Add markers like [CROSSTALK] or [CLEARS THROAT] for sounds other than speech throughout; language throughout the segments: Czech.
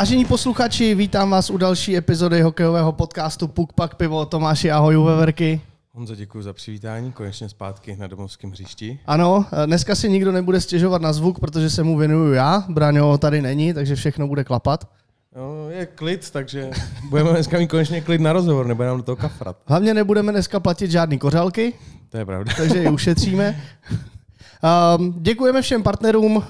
Vážení posluchači, vítám vás u další epizody hokejového podcastu Puk Pak Pivo. Tomáši, ahoj, Veverky. Honzo, děkuji za přivítání, konečně zpátky na domovském hřišti. Ano, dneska si nikdo nebude stěžovat na zvuk, protože se mu věnuju já. Braňo tady není, takže všechno bude klapat. No, je klid, takže budeme dneska mít konečně klid na rozhovor, nebudeme nám do toho kafrat. Hlavně nebudeme dneska platit žádný kořálky. To je pravda. Takže je [LAUGHS] ušetříme. Um, děkujeme všem partnerům uh,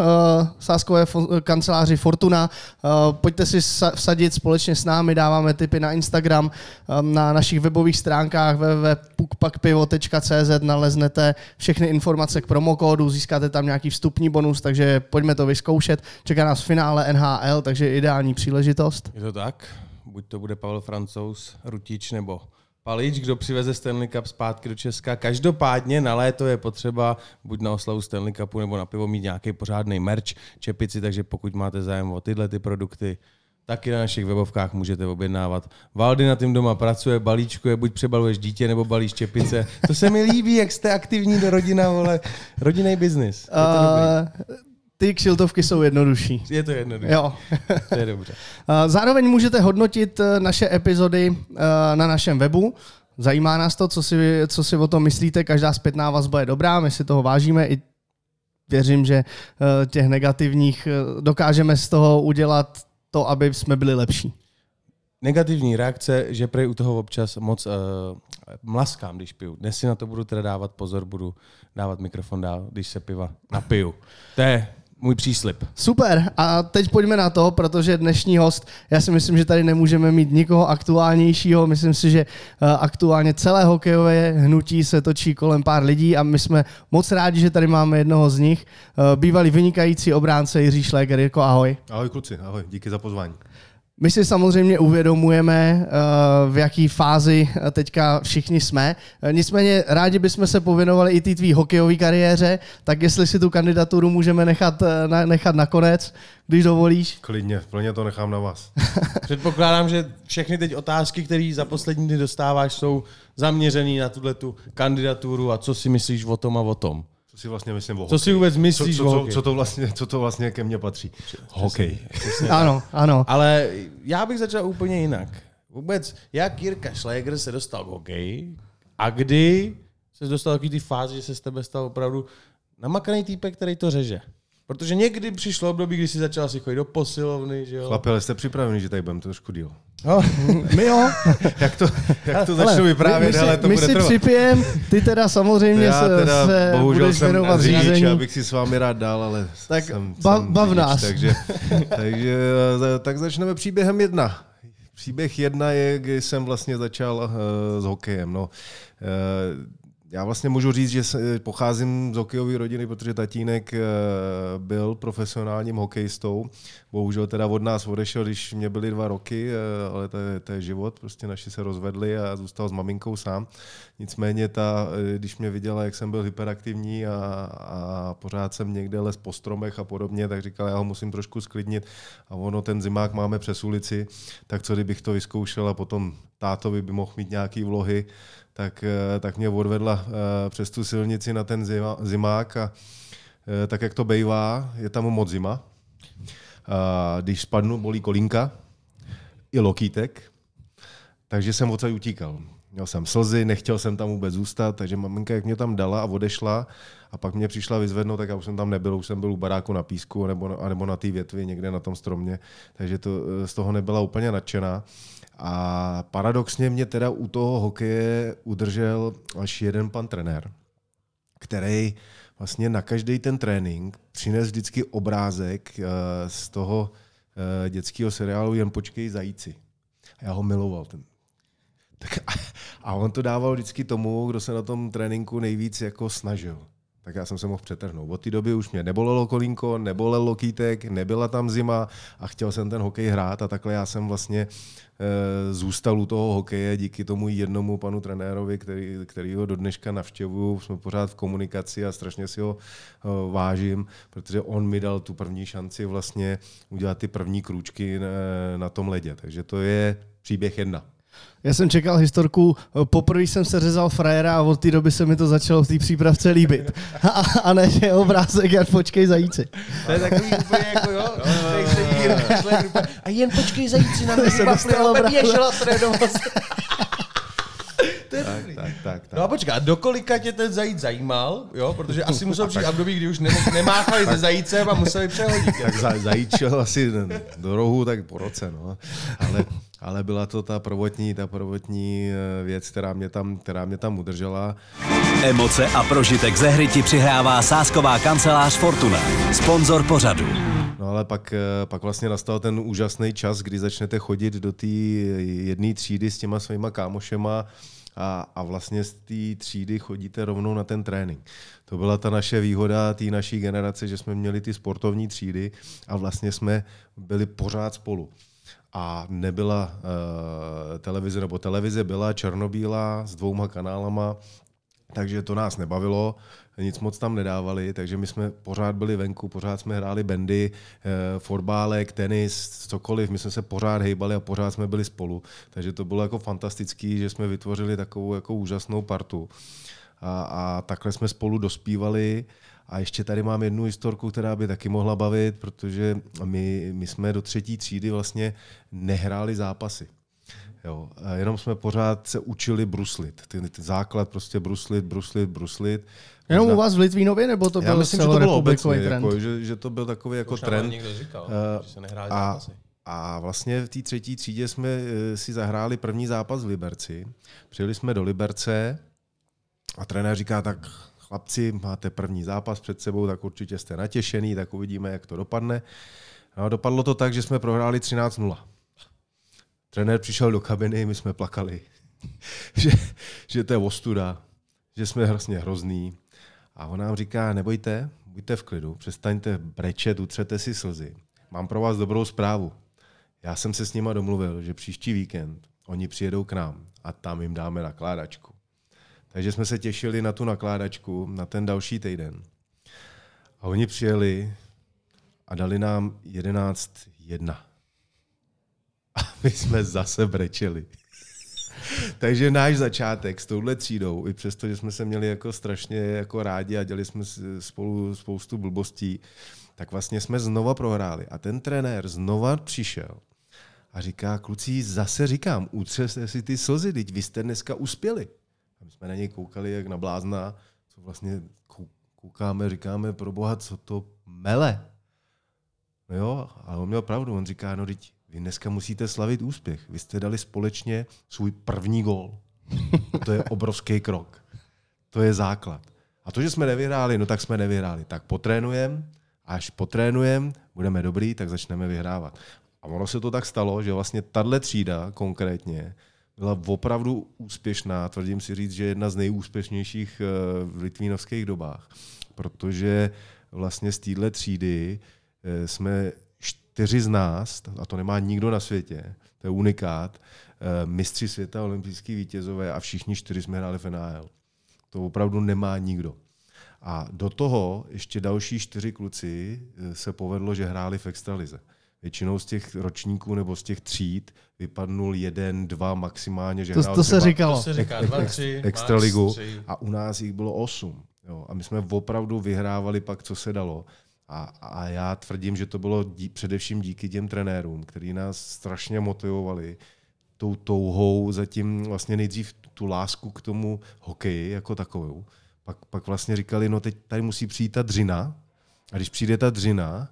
sáskové kanceláři Fortuna. Uh, pojďte si sa- vsadit společně s námi, dáváme tipy na Instagram, um, na našich webových stránkách www.pukpakpivo.cz naleznete všechny informace k promokódu, získáte tam nějaký vstupní bonus, takže pojďme to vyzkoušet. Čeká nás finále NHL, takže ideální příležitost. Je to tak? Buď to bude Pavel Francouz, Rutič nebo Palič, kdo přiveze Stanley Cup zpátky do Česka. Každopádně na léto je potřeba buď na oslavu Stanley Cupu nebo na pivo mít nějaký pořádný merch, čepici, takže pokud máte zájem o tyhle ty produkty, taky na našich webovkách můžete objednávat. Valdy na tím doma pracuje, balíčkuje, buď přebaluješ dítě nebo balíš čepice. To se mi líbí, jak jste aktivní do rodina, vole. Rodinný biznis. Je dobrý. Ty kšiltovky jsou jednodušší. Je to jednoduché. Jo. To je dobře. [LAUGHS] Zároveň můžete hodnotit eh, naše epizody eh, na našem webu. Zajímá nás to, co si, co si o tom myslíte. Každá zpětná vazba je dobrá, my si toho vážíme i věřím, že eh, těch negativních dokážeme z toho udělat to, aby jsme byli lepší. Negativní reakce, že prej u toho občas moc uh, mlaskám, když piju. Dnes si na to budu teda dávat pozor, budu dávat mikrofon dál, když se piva napiju. To je můj příslip. Super. A teď pojďme na to, protože dnešní host, já si myslím, že tady nemůžeme mít nikoho aktuálnějšího. Myslím si, že aktuálně celé hokejové hnutí se točí kolem pár lidí a my jsme moc rádi, že tady máme jednoho z nich. Bývalý vynikající obránce Jiří Šléger. Jirko, ahoj. Ahoj kluci, ahoj, díky za pozvání. My si samozřejmě uvědomujeme, v jaké fázi teďka všichni jsme. Nicméně rádi bychom se pověnovali i té tvý hokejové kariéře, tak jestli si tu kandidaturu můžeme nechat, nechat nakonec, když dovolíš. Klidně, plně to nechám na vás. [LAUGHS] Předpokládám, že všechny teď otázky, které za poslední dny dostáváš, jsou zaměřené na tuhle tu kandidaturu a co si myslíš o tom a o tom. Co si vlastně myslím o Co si vůbec myslíš co, co, co, co, to vlastně, co to vlastně ke mně patří? Hokej. Ano, ano. Ale já bych začal úplně jinak. Vůbec, jak Jirka Schläger se dostal k hokeji a kdy se dostal do té fáze, že se z tebe stal opravdu namakaný týpek, který to řeže. Protože někdy přišlo období, kdy si začal si chodit do posilovny, že jo? Chlapi, ale jste připraveni, že tady budeme trošku díl. No, [LAUGHS] my jo. [LAUGHS] jak to, jak to začnu vyprávět, my, ale to my bude si trvat. připijem, ty teda samozřejmě Já se, teda se bohužel budeš jsem věnovat řidič, řízení. abych si s vámi rád dal, ale Tak jsem, ba- jsem bav řidič, nás. Takže, [LAUGHS] takže eh, tak začneme příběhem jedna. Příběh jedna je, kdy jsem vlastně začal uh, s hokejem. No, uh, já vlastně můžu říct, že se, pocházím z hokejové rodiny, protože tatínek uh, byl profesionálním hokejistou. Bohužel teda od nás odešel, když mě byly dva roky, uh, ale to je, to je život. Prostě naši se rozvedli a zůstal s maminkou sám. Nicméně ta, když mě viděla, jak jsem byl hyperaktivní a, a pořád jsem někde les po stromech a podobně, tak říkala, já ho musím trošku sklidnit. A ono, ten zimák máme přes ulici, tak co kdybych to vyzkoušel a potom tátovi by mohl mít nějaký vlohy, tak, tak mě odvedla přes tu silnici na ten zimák a tak, jak to bejvá, je tam moc zima. A když spadnu, bolí kolínka, i lokítek, takže jsem odsaď utíkal. Měl jsem slzy, nechtěl jsem tam vůbec zůstat, takže maminka, jak mě tam dala a odešla, a pak mě přišla vyzvednout, tak já už jsem tam nebyl, už jsem byl u baráku na písku nebo, nebo na té větvi někde na tom stromě, takže to, z toho nebyla úplně nadšená. A paradoxně mě teda u toho hokeje udržel až jeden pan trenér, který vlastně na každý ten trénink přines vždycky obrázek z toho dětského seriálu Jen počkej zajíci. A já ho miloval, ten tak a on to dával vždycky tomu, kdo se na tom tréninku nejvíc jako snažil. Tak já jsem se mohl přetrhnout. Od té doby už mě nebolelo kolínko, nebolel lokítek, nebyla tam zima a chtěl jsem ten hokej hrát a takhle já jsem vlastně e, zůstal u toho hokeje díky tomu jednomu panu trenérovi, který, který ho do dneška navštěvuju. Jsme pořád v komunikaci a strašně si ho e, vážím, protože on mi dal tu první šanci vlastně udělat ty první krůčky na, na tom ledě. Takže to je příběh jedna. Já jsem čekal historku, poprvé jsem se řezal frajera a od té doby se mi to začalo v té přípravce líbit. A, a ne, že obrázek, jak počkej zajíci. To je takový úplně jako jo, no, no, no, A jen počkej, zajíci na mě [LAUGHS] se dostalo, běžela trénovat. [LAUGHS] Tak, tak, tak, tak. No a počkej, a do kolika tě ten zajíc zajímal, jo? Protože asi musel [LAUGHS] přijít období, kdy už nemáchali se zajícem a museli přehodit. tak za, zajíčel asi do rohu tak po roce, no. Ale, ale byla to ta prvotní, ta prvotní eh, věc, která mě tam, která mě tam udržela. Emoce a prožitek ze hry ti přihrává sásková kancelář Fortuna. Sponzor pořadu. No ale pak, eh, pak vlastně nastal ten úžasný čas, kdy začnete chodit do té jedné třídy s těma svýma kámošema a, a vlastně z té třídy chodíte rovnou na ten trénink. To byla ta naše výhoda té naší generace, že jsme měli ty sportovní třídy a vlastně jsme byli pořád spolu. A nebyla uh, televize, nebo televize byla černobílá s dvouma kanálama, takže to nás nebavilo, nic moc tam nedávali, takže my jsme pořád byli venku, pořád jsme hráli bandy, eh, fotbálek, tenis, cokoliv, my jsme se pořád hejbali a pořád jsme byli spolu. Takže to bylo jako fantastický, že jsme vytvořili takovou jako úžasnou partu. A, a takhle jsme spolu dospívali. A ještě tady mám jednu historku, která by taky mohla bavit, protože my, my jsme do třetí třídy vlastně nehráli zápasy. Jo, a jenom jsme pořád se učili bruslit. Ten, ten základ prostě bruslit, bruslit, bruslit. Jenom Možná- u vás v Litvínově, nebo to Já byl myslím, že to bylo obecně, trend? jako, že, že to byl takový jako Už nám trend. někdo říkal, Eh, že se nehráli a, zápasy. a vlastně v té třetí třídě jsme eh, si zahráli první zápas v Liberci. Přijeli jsme do Liberce a trenér říká, tak chlapci, máte první zápas před sebou, tak určitě jste natěšený, tak uvidíme, jak to dopadne. No a dopadlo to tak, že jsme prohráli 13-0. Trenér přišel do kabiny, my jsme plakali, [LAUGHS] že, že to je ostuda, že jsme vlastně hrozný. A on nám říká, nebojte, buďte v klidu, přestaňte brečet, utřete si slzy. Mám pro vás dobrou zprávu. Já jsem se s nima domluvil, že příští víkend oni přijedou k nám a tam jim dáme nakládačku. Takže jsme se těšili na tu nakládačku, na ten další týden. A oni přijeli a dali nám 11-1. A [LAUGHS] my jsme zase brečeli. [LAUGHS] Takže náš začátek s touhle třídou, i přesto, že jsme se měli jako strašně jako rádi a dělali jsme spolu spoustu blbostí, tak vlastně jsme znova prohráli. A ten trenér znova přišel a říká, kluci, zase říkám, utřeste si ty slzy, teď vy jste dneska uspěli. A my jsme na něj koukali jak na blázna, co vlastně kou- koukáme, říkáme, pro boha, co to mele. No jo, ale on měl pravdu, on říká, no teď vy dneska musíte slavit úspěch. Vy jste dali společně svůj první gól. To je obrovský krok. To je základ. A to, že jsme nevyhráli, no tak jsme nevyhráli. Tak potrénujeme, až potrénujeme, budeme dobrý, tak začneme vyhrávat. A ono se to tak stalo, že vlastně tahle třída konkrétně byla opravdu úspěšná, tvrdím si říct, že jedna z nejúspěšnějších eh, v litvínovských dobách, protože vlastně z téhle třídy eh, jsme čtyři z nás, a to nemá nikdo na světě, to je unikát, eh, mistři světa, olympijský vítězové a všichni čtyři jsme hráli v NHL. To opravdu nemá nikdo. A do toho ještě další čtyři kluci eh, se povedlo, že hráli v extralize. Většinou z těch ročníků nebo z těch tříd vypadnul jeden, dva maximálně, že To, hrál to se říkalo. To se říká, dva, tři, extraligu max tři. a u nás jich bylo osm. Jo. A my jsme opravdu vyhrávali pak, co se dalo. A, a já tvrdím, že to bylo dí, především díky těm trenérům, kteří nás strašně motivovali tou touhou zatím vlastně nejdřív tu lásku k tomu hokeji jako takovou. Pak, pak vlastně říkali, no teď tady musí přijít ta dřina a když přijde ta dřina,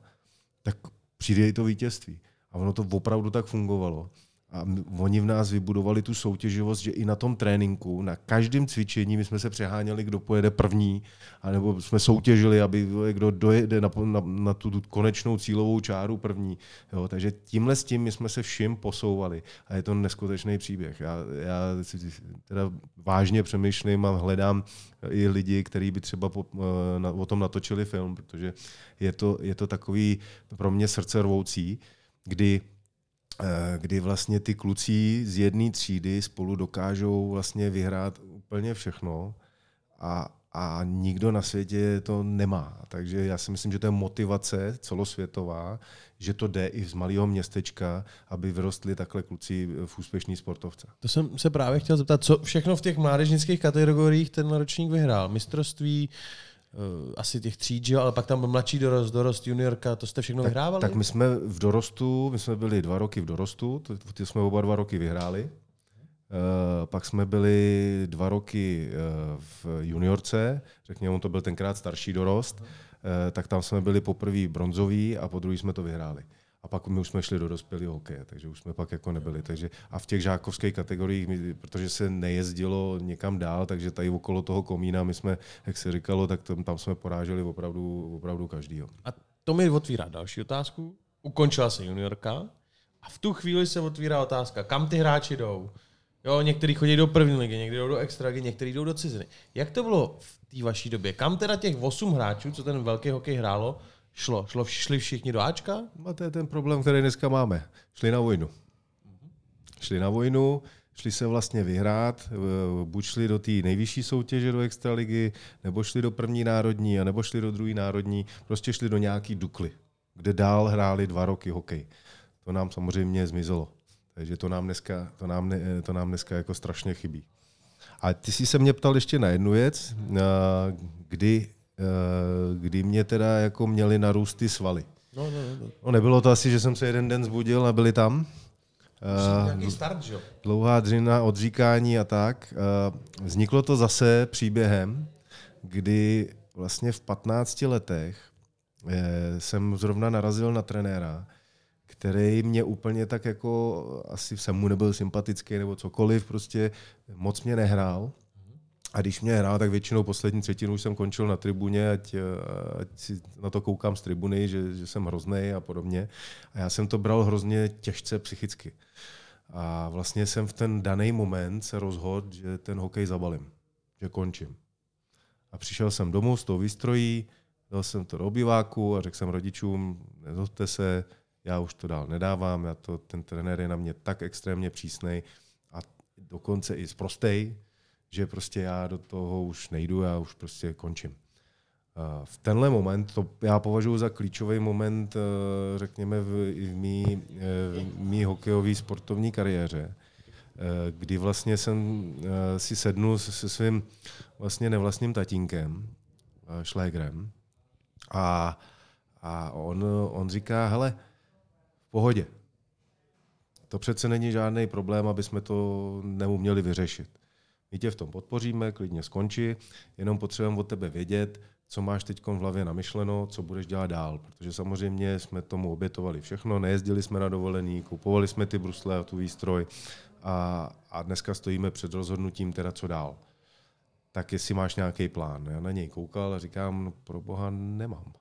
tak přijde i to vítězství. A ono to opravdu tak fungovalo. A oni v nás vybudovali tu soutěživost, že i na tom tréninku, na každém cvičení, my jsme se přeháněli, kdo pojede první, anebo jsme soutěžili, aby kdo dojede na, na, na tu, konečnou cílovou čáru první. Jo, takže tímhle s tím my jsme se všim posouvali. A je to neskutečný příběh. Já, já teda vážně přemýšlím a hledám i lidi, kteří by třeba po, eh, na, o tom natočili film, protože je to, je to takový pro mě srdce rvoucí, kdy kdy vlastně ty kluci z jedné třídy spolu dokážou vlastně vyhrát úplně všechno a, a nikdo na světě to nemá. Takže já si myslím, že to je motivace celosvětová, že to jde i z malého městečka, aby vyrostli takhle kluci v úspěšný sportovce. To jsem se právě chtěl zeptat, co všechno v těch mládežnických kategoriích ten ročník vyhrál? Mistrovství, uh, asi těch tříd, že jo, ale pak tam byl mladší dorost, dorost, juniorka, to jste všechno vyhrávali? Tak my jsme v dorostu, my jsme byli dva roky v dorostu, ty jsme oba dva roky vyhráli. Uh, pak jsme byli dva roky uh, v juniorce, řekněme, to byl tenkrát starší dorost, uh, tak tam jsme byli poprvé bronzový a po druhý jsme to vyhráli. Pak my už jsme šli do dospělého hokeje, takže už jsme pak jako nebyli. Takže, a v těch žákovských kategoriích, protože se nejezdilo někam dál, takže tady okolo toho komína, my jsme, jak se říkalo, tak tam, tam jsme poráželi opravdu, opravdu každýho. A to mi otvírá další otázku. Ukončila se juniorka a v tu chvíli se otvírá otázka, kam ty hráči jdou. Jo, někteří chodí do první ligy, někteří jdou do extraligy, někteří jdou do ciziny. Jak to bylo v té vaší době? Kam teda těch osm hráčů, co ten velký hokej hrálo, šlo? šlo šli všichni do Ačka? A to je ten problém, který dneska máme. Šli na vojnu. Šli na vojnu, šli se vlastně vyhrát, eh, buď šli do té nejvyšší soutěže do extraligy, nebo šli do první národní, a nebo šli do druhé národní, prostě šli do nějaký dukly, kde dál hráli dva roky hokej. To nám samozřejmě zmizelo. Takže to nám dneska, to nám, ne, to nám dneska jako strašně chybí. A ty jsi se mě ptal ještě na jednu věc, eh, kdy, eh, kdy mě teda jako měli narůst ty svaly. No, no, no. no. No nebylo to asi, že jsem se jeden den zbudil a byli tam. Uh, start, že dlouhá dřina, odříkání a tak. Uh, vzniklo to zase příběhem, kdy vlastně v 15 letech eh, jsem zrovna narazil na trenéra, který mě úplně tak jako, asi jsem mu nebyl sympatický nebo cokoliv, prostě moc mě nehrál. A když mě hrál, tak většinou poslední třetinu už jsem končil na tribuně, ať, eh, ať si na to koukám z tribuny, že, že jsem hrozný a podobně. A já jsem to bral hrozně těžce psychicky. A vlastně jsem v ten daný moment se rozhodl, že ten hokej zabalím, že končím. A přišel jsem domů s tou výstrojí, dal jsem to do obyváku a řekl jsem rodičům, nezlobte se, já už to dál nedávám, já to, ten trenér je na mě tak extrémně přísnej a dokonce i zprostej, že prostě já do toho už nejdu, já už prostě končím. V tenhle moment, to já považuji za klíčový moment, eh, řekněme, v, v mý, eh, v mý hokejové sportovní kariéře, eh, kdy vlastně jsem si sednul se svým vlastně nevlastním tatínkem, šlégrem, a, a on, on říká, hele, v pohodě. To přece není žádný problém, aby jsme to neuměli vyřešit. My tě v tom podpoříme, klidně skonči, jenom potřebujeme od tebe vědět, co máš teď v hlavě namyšleno, co budeš dělat dál. Protože samozřejmě jsme tomu obětovali všechno, nejezdili jsme na dovolený, kupovali jsme ty brusle a tu výstroj a, a dneska stojíme před rozhodnutím teda co dál. Tak jestli máš nějaký plán. Já na něj koukal a říkám, no pro boha nemám.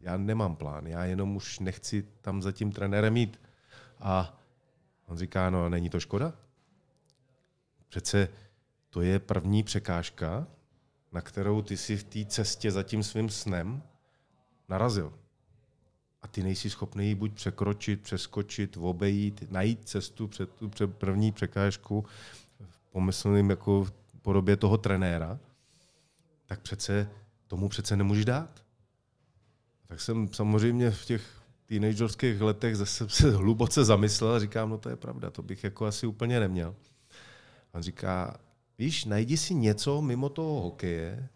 Já nemám plán, já jenom už nechci tam za tím trenérem mít. A on říká, no není to škoda? Přece to je první překážka, na kterou ty si v té cestě za tím svým snem narazil. A ty nejsi schopný ji buď překročit, přeskočit, obejít, najít cestu před tu první překážku v pomyslným jako v podobě toho trenéra, tak přece tomu přece nemůžeš dát. Tak jsem samozřejmě v těch teenagerských letech zase se hluboce zamyslel a říkám, no to je pravda, to bych jako asi úplně neměl. On říká, víš, najdi si něco mimo toho hokeje,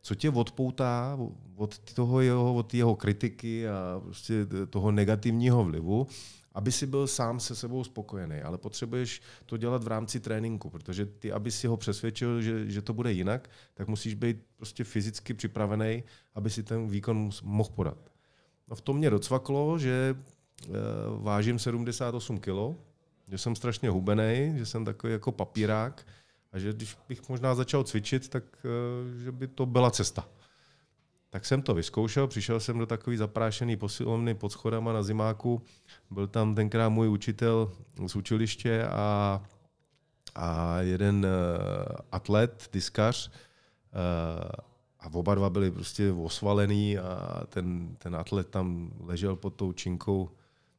co tě odpoutá od toho jeho, od jeho kritiky a prostě toho negativního vlivu, aby si byl sám se sebou spokojený. Ale potřebuješ to dělat v rámci tréninku, protože ty, aby si ho přesvědčil, že, že to bude jinak, tak musíš být prostě fyzicky připravený, aby si ten výkon mohl podat. No v tom mě docvaklo, že e, vážím 78 kg, že jsem strašně hubený, že jsem takový jako papírák a že když bych možná začal cvičit, tak e, že by to byla cesta. Tak jsem to vyzkoušel, přišel jsem do takový zaprášený posilovny pod schodama na zimáku. Byl tam tenkrát můj učitel z učiliště a, a jeden uh, atlet, diskař, uh, a oba dva byli prostě osvalený a ten, ten atlet tam ležel pod tou činkou,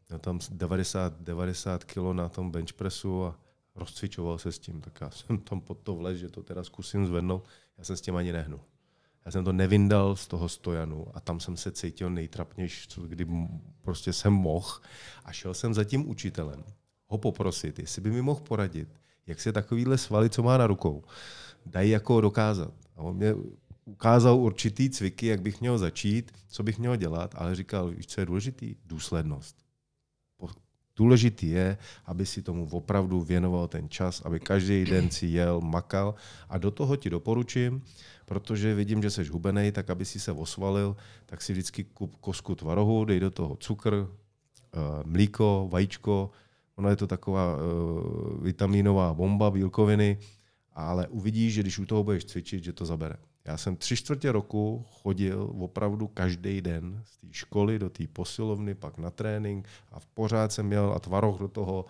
měl tam 90, 90 kilo na tom benchpressu a rozcvičoval se s tím. Tak já jsem tam pod to vlez, že to teda zkusím zvednout. Já jsem s tím ani nehnu. Já jsem to nevyndal z toho stojanu a tam jsem se cítil nejtrapnější, kdy prostě jsem mohl. A šel jsem za tím učitelem ho poprosit, jestli by mi mohl poradit, jak se takovýhle svaly, co má na rukou, dají jako dokázat. A on mě ukázal určitý cviky, jak bych měl začít, co bych měl dělat, ale říkal, víš, co je důležitý? Důslednost. Důležitý je, aby si tomu opravdu věnoval ten čas, aby každý den si jel, makal a do toho ti doporučím, protože vidím, že jsi hubený, tak aby si se osvalil, tak si vždycky kup kosku tvarohu, dej do toho cukr, eh, mlíko, vajíčko, ono je to taková uh, vitamínová bomba, bílkoviny, ale uvidíš, že když u toho budeš cvičit, že to zabere. Já jsem tři čtvrtě roku chodil opravdu každý den z té školy do té posilovny, pak na trénink a v pořád jsem měl a tvaroh do toho.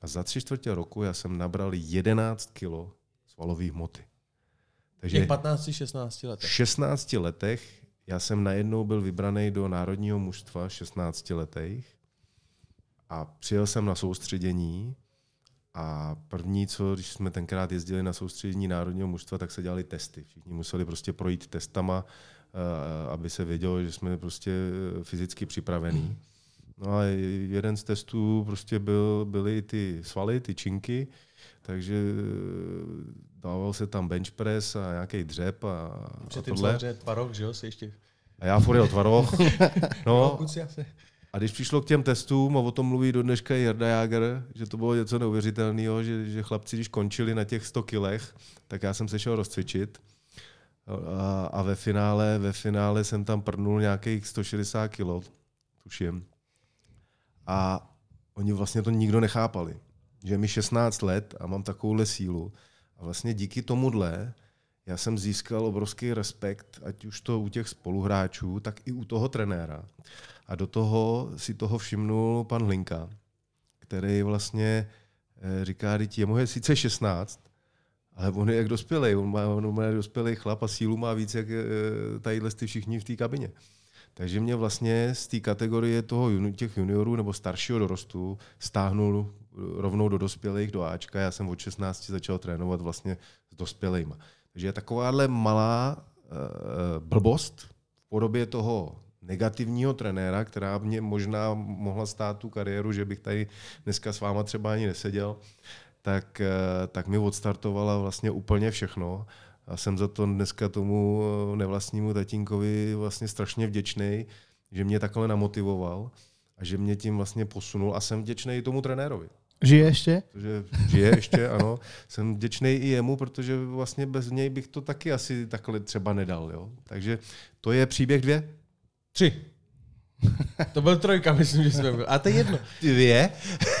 A za tři čtvrtě roku já jsem nabral 11 kilo svalové hmoty. Takže v 15-16 letech. V 16 letech já jsem najednou byl vybraný do národního mužstva 16 letech a přijel jsem na soustředění a první, co, když jsme tenkrát jezdili na soustředění národního mužstva, tak se dělali testy. Všichni museli prostě projít testama, eh, aby se vědělo, že jsme prostě fyzicky připravení. No a jeden z testů prostě byl, byly ty svaly, ty činky, takže eh, dával se tam bench press a nějaký dřep a, a tohle. tvaroh, že jo, se ještě... A já furt jel tvaroh. [LAUGHS] No, a když přišlo k těm testům, a o tom mluví do dneška Jarda Jager, že to bylo něco neuvěřitelného, že, že chlapci, když končili na těch 100 kilech, tak já jsem se šel rozcvičit. A, a ve, finále, ve finále jsem tam prdnul nějakých 160 kilo, tuším. A oni vlastně to nikdo nechápali. Že mi 16 let a mám takovouhle sílu. A vlastně díky tomuhle já jsem získal obrovský respekt, ať už to u těch spoluhráčů, tak i u toho trenéra. A do toho si toho všimnul pan Hlinka, který vlastně eh, říká, že jemu je sice 16, ale on je jak dospělý, on má, on má dospělý chlap a sílu má víc, jak eh, tadyhle ty všichni v té kabině. Takže mě vlastně z té kategorie toho těch juniorů nebo staršího dorostu stáhnul rovnou do dospělých, do Ačka. Já jsem od 16 začal trénovat vlastně s dospělými. Takže je takováhle malá uh, blbost v podobě toho negativního trenéra, která mě možná mohla stát tu kariéru, že bych tady dneska s váma třeba ani neseděl, tak, uh, tak mi odstartovala vlastně úplně všechno. A jsem za to dneska tomu nevlastnímu tatínkovi vlastně strašně vděčný, že mě takhle namotivoval a že mě tím vlastně posunul a jsem vděčný i tomu trenérovi. Žije ještě? Protože žije ještě, ano. Jsem vděčný i jemu, protože vlastně bez něj bych to taky asi takhle třeba nedal. Jo? Takže to je příběh dvě. Tři. To byl trojka, myslím, že jsme byli. A to je jedno. Dvě?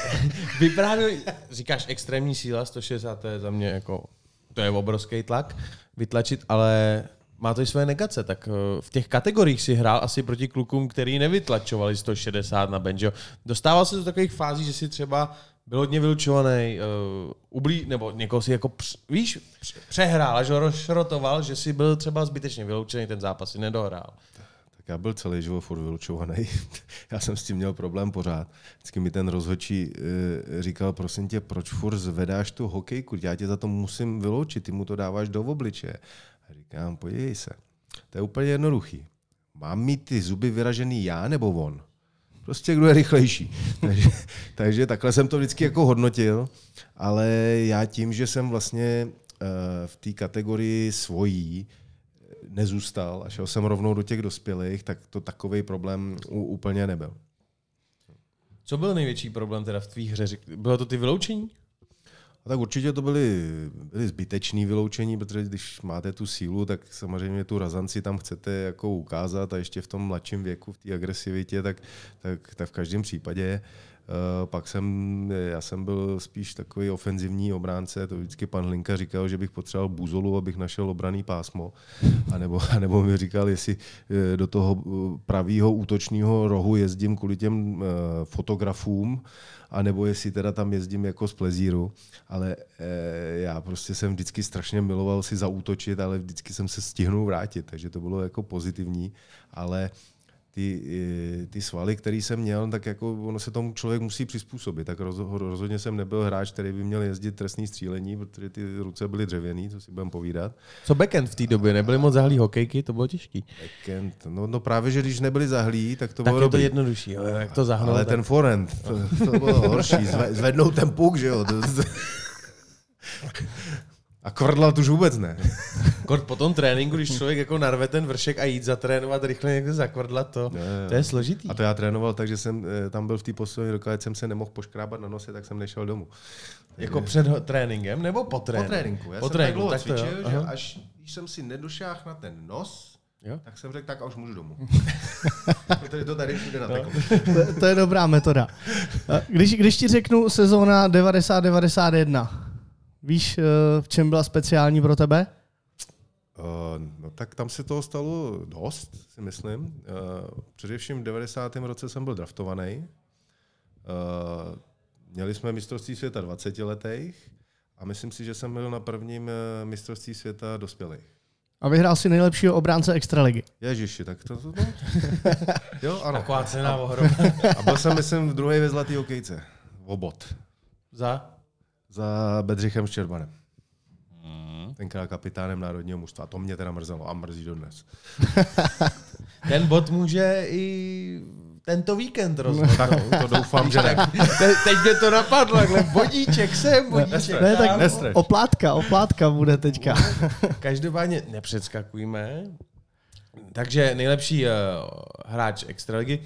[LAUGHS] Vyprávěj, říkáš extrémní síla, 160, to je za mě jako, to je obrovský tlak vytlačit, ale má to i své negace, tak eh, v těch kategoriích si hrál asi proti klukům, který nevytlačovali 160 na bench. Dostával se do takových fází, že si třeba byl hodně vylučovaný, uh, ublí, nebo někoho si jako, př, víš, přehrál, až ho rozšrotoval, že si byl třeba zbytečně vyloučený, ten zápas si nedohrál. Já byl celý život furt vylučovaný. [LAUGHS] já jsem s tím měl problém pořád. Vždycky mi ten rozhodčí uh, říkal, prosím tě, proč furt zvedáš tu hokejku? Já tě za to musím vyloučit, ty mu to dáváš do obliče. A říkám, podívej se, to je úplně jednoduchý. Mám mít ty zuby vyražený já nebo on? Prostě kdo je rychlejší. [LAUGHS] takže, takže takhle jsem to vždycky jako hodnotil, ale já tím, že jsem vlastně uh, v té kategorii svojí eh, nezůstal a šel jsem rovnou do těch dospělých, tak to takový problém úplně nebyl. Co byl největší problém teda v tvých hře? Bylo to ty vyloučení? A tak určitě to byly, byly zbytečné vyloučení, protože když máte tu sílu, tak samozřejmě tu razanci tam chcete jako ukázat a ještě v tom mladším věku, v té agresivitě, tak, tak, tak v každém případě Uh, pak jsem, já jsem byl spíš takový ofenzivní obránce, to vždycky pan Linka říkal, že bych potřeboval buzolu, abych našel obraný pásmo, a nebo, [LAUGHS] a nebo mi říkal, jestli eh, do toho eh, pravého útočního rohu jezdím kvůli těm fotografům, a nebo jestli teda tam jezdím jako z plezíru, ale e, já prostě jsem vždycky strašně miloval si zaútočit, ale vždycky jsem se stihnul vrátit, takže to bylo jako pozitivní, ale ty, ty svaly, které jsem měl, tak jako ono se tomu člověk musí přizpůsobit. Tak rozhodně jsem nebyl hráč, který by měl jezdit trestní střílení, protože ty ruce byly dřevěný, co si budeme povídat. Co backend v té době? Nebyly moc zahlí hokejky, to bylo těžký. Backend, no, no právě, že když nebyli zahlí, tak to tak bylo je to jednodušší, jo, jak to zahnout. Ale tak... ten forend, to, to bylo horší, zvednout ten puk, že jo. [LAUGHS] A kvrdlat už vůbec ne. [LAUGHS] Kort po tom tréninku, když člověk jako narve ten vršek a jít zatrénovat rychle někde zakvrdlat, to, to je složitý. A to já trénoval tak, že jsem eh, tam byl v té poslední dokud jsem se nemohl poškrábat na nose, tak jsem nešel domů. Jako před ho- tréninkem nebo po Po tréninku? tréninku. Já po jsem tréninku, tak dlouho tak to jo. cvičil, že až když jsem si nedošáhl na ten nos, Jo. tak jsem řekl, tak a už můžu domů. [LAUGHS] Protože to tady všude nateklo. To, [LAUGHS] to je dobrá metoda. A Když, když ti řeknu sezóna 90-91, víš, eh, v čem byla speciální pro tebe? Uh, no tak tam se toho stalo dost, si myslím. Uh, především v 90. roce jsem byl draftovaný. Měli jsme mistrovství světa 20 letých a myslím si, že jsem byl na prvním eh, mistrovství světa dospělých. A vyhrál si nejlepšího obránce Extraligy. Ježiši, tak to, to, to. [LAUGHS] Jo, ano. Taková cena ohromná. A byl jsem, myslím, v druhé ve Zlatý hokejce. Obot. Za? Za Bedřichem Ščerbanem. Tenkrát kapitánem národního mužstva. A to mě teda mrzelo a mrzí dodnes. [LAUGHS] Ten bod může i tento víkend Tak rozhodnout. to doufám, že ne. [LAUGHS] Te, teď mě to napadlo, takhle bodíček sem, bodíček Ne, tak tam. Nestrať. oplátka, oplátka bude teďka. [LAUGHS] Každopádně nepředskakujme. Takže nejlepší uh, hráč Extraligy.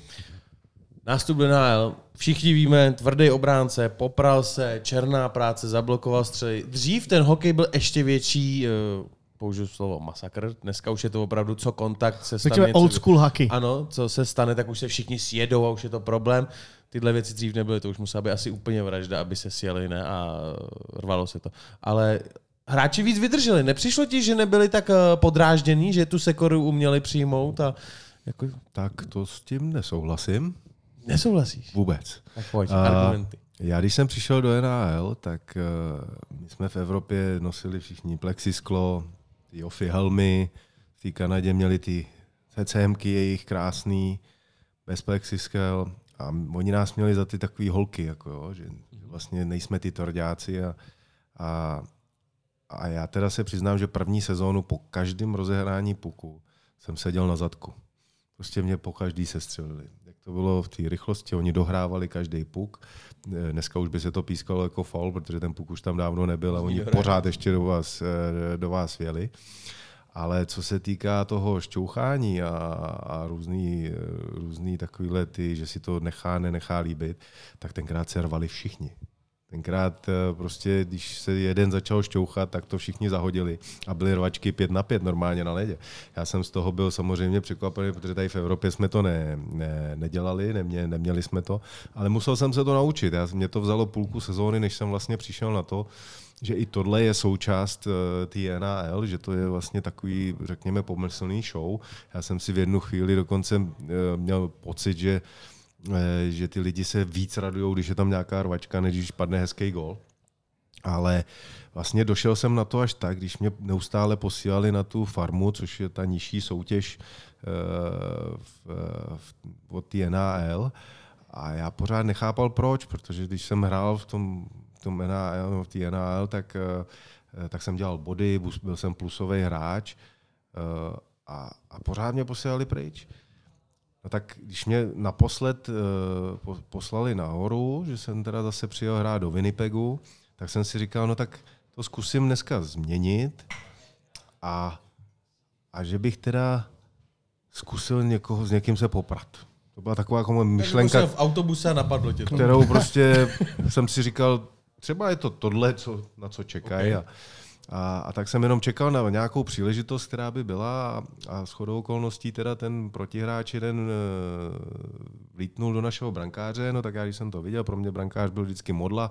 Nástup do NHL. Všichni víme, tvrdý obránce, popral se, černá práce, zablokoval střely. Dřív ten hokej byl ještě větší, uh, použiju slovo masakr, dneska už je to opravdu co kontakt se stane. Řekněme old school hockey. Ano, co se stane, tak už se všichni sjedou a už je to problém. Tyhle věci dřív nebyly, to už musela být asi úplně vražda, aby se sjeli, ne? A rvalo se to. Ale hráči víc vydrželi. Nepřišlo ti, že nebyli tak eh, podráždění, že tu sekoru uměli přijmout a jako Tak to s tím nesouhlasím. Nesouhlasíš? Vůbec. Tak pojď, A- argumenty. Já když jsem přišel do NHL, tak uh, my jsme v Evropě nosili všichni plexisklo, ty ofy helmy, v té Kanadě měli ty CCMky jejich krásný, bez plexiskel a oni nás měli za ty takové holky, jako jo, že, že vlastně nejsme ty torďáci a, a, a já teda se přiznám, že první sezónu po každém rozehrání puku jsem seděl na zadku. Prostě mě po každý se střelili. Jak to bylo v té rychlosti, oni dohrávali každý puk. Dneska už by se to pískalo jako foul, protože ten puk už tam dávno nebyl a oni pořád ještě do vás, eh, do vás věli. Ale co se týká toho šťouchání a, a různý, různý takovýhle ty, že si to nechá, nenechá líbit, tak tenkrát se rvali všichni. Tenkrát eh, prostě, když se jeden začal šťouchat, tak to všichni zahodili a byly rvačky pět na pět normálně na ledě. Já jsem z toho byl samozřejmě překvapený, protože tady v Evropě jsme to ne, ne, nedělali, nemě, neměli jsme to, ale musel jsem se to naučit. Já, mě to vzalo půlku sezóny, než jsem vlastně přišel na to, že i tohle je součást uh, té NAL, že to je vlastně takový, řekněme, pomyslný show. Já jsem si v jednu chvíli dokonce uh, měl pocit, že eh, že ty lidi se víc radují, když je tam nějaká rvačka, než když padne hezký gol. Ale vlastně došel jsem na to až tak, když mě neustále posílali na tu farmu, což je ta nižší soutěž eh, v, v, od NAL. A já pořád nechápal proč, protože když jsem hrál v tom, v tom NAL, v NAL, tak, eh, tak jsem dělal body, byl jsem plusový hráč eh, a, a pořád mě posílali pryč. No tak když mě naposled uh, po, poslali nahoru, že jsem teda zase přijel hrát do Winnipegu, tak jsem si říkal, no tak to zkusím dneska změnit a, a že bych teda zkusil někoho, s někým se poprat. To byla taková jako moje myšlenka, Jako v autobuse a napadlo tě to. kterou prostě jsem si říkal, třeba je to tohle, co, na co čekají. Okay. A, a, a tak jsem jenom čekal na nějakou příležitost, která by byla a, a shodou okolností teda ten protihráč jeden uh, vlítnul do našeho brankáře, no tak já když jsem to viděl, pro mě brankář byl vždycky modla,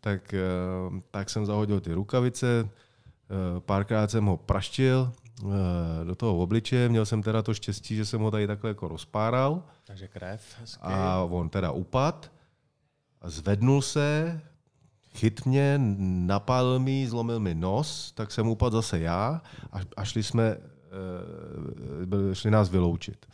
tak, uh, tak jsem zahodil ty rukavice, uh, párkrát jsem ho praštil uh, do toho obličeje, měl jsem teda to štěstí, že jsem ho tady takhle jako rozpáral Takže krev. Hezky. a on teda upad, zvednul se, chyt mě, napálil mi, zlomil mi nos, tak jsem upadl zase já a, a šli jsme, eh, šli nás vyloučit.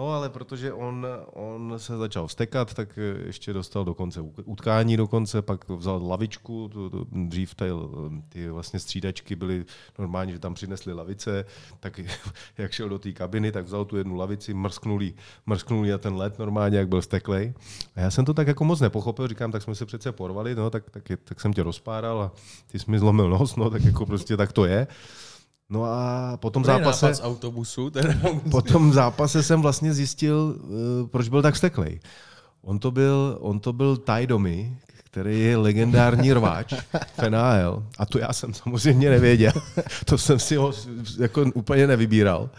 No ale protože on, on se začal vstekat, tak ještě dostal do konce utkání dokonce, pak vzal lavičku, tu, tu, dřív ty, ty vlastně střídačky byly normálně, že tam přinesli lavice, tak [LAUGHS] jak šel do té kabiny, tak vzal tu jednu lavici, mrsknul jí, mrsknul jí na ten let normálně, jak byl steklej. A já jsem to tak jako moc nepochopil, říkám, tak jsme se přece porvali, no, tak, tak, tak jsem tě rozpáral a ty jsi mi zlomil nos, no, tak jako prostě tak to je. No a po tom zápase... z autobusu. Po tom zápase jsem vlastně zjistil, eh, proč byl tak steklej. On to byl, on to byl Ty Domi, který je legendární [LAUGHS] rváč v NHL. A to já jsem samozřejmě nevěděl. [LAUGHS] To jsem si ho jako úplně nevybíral.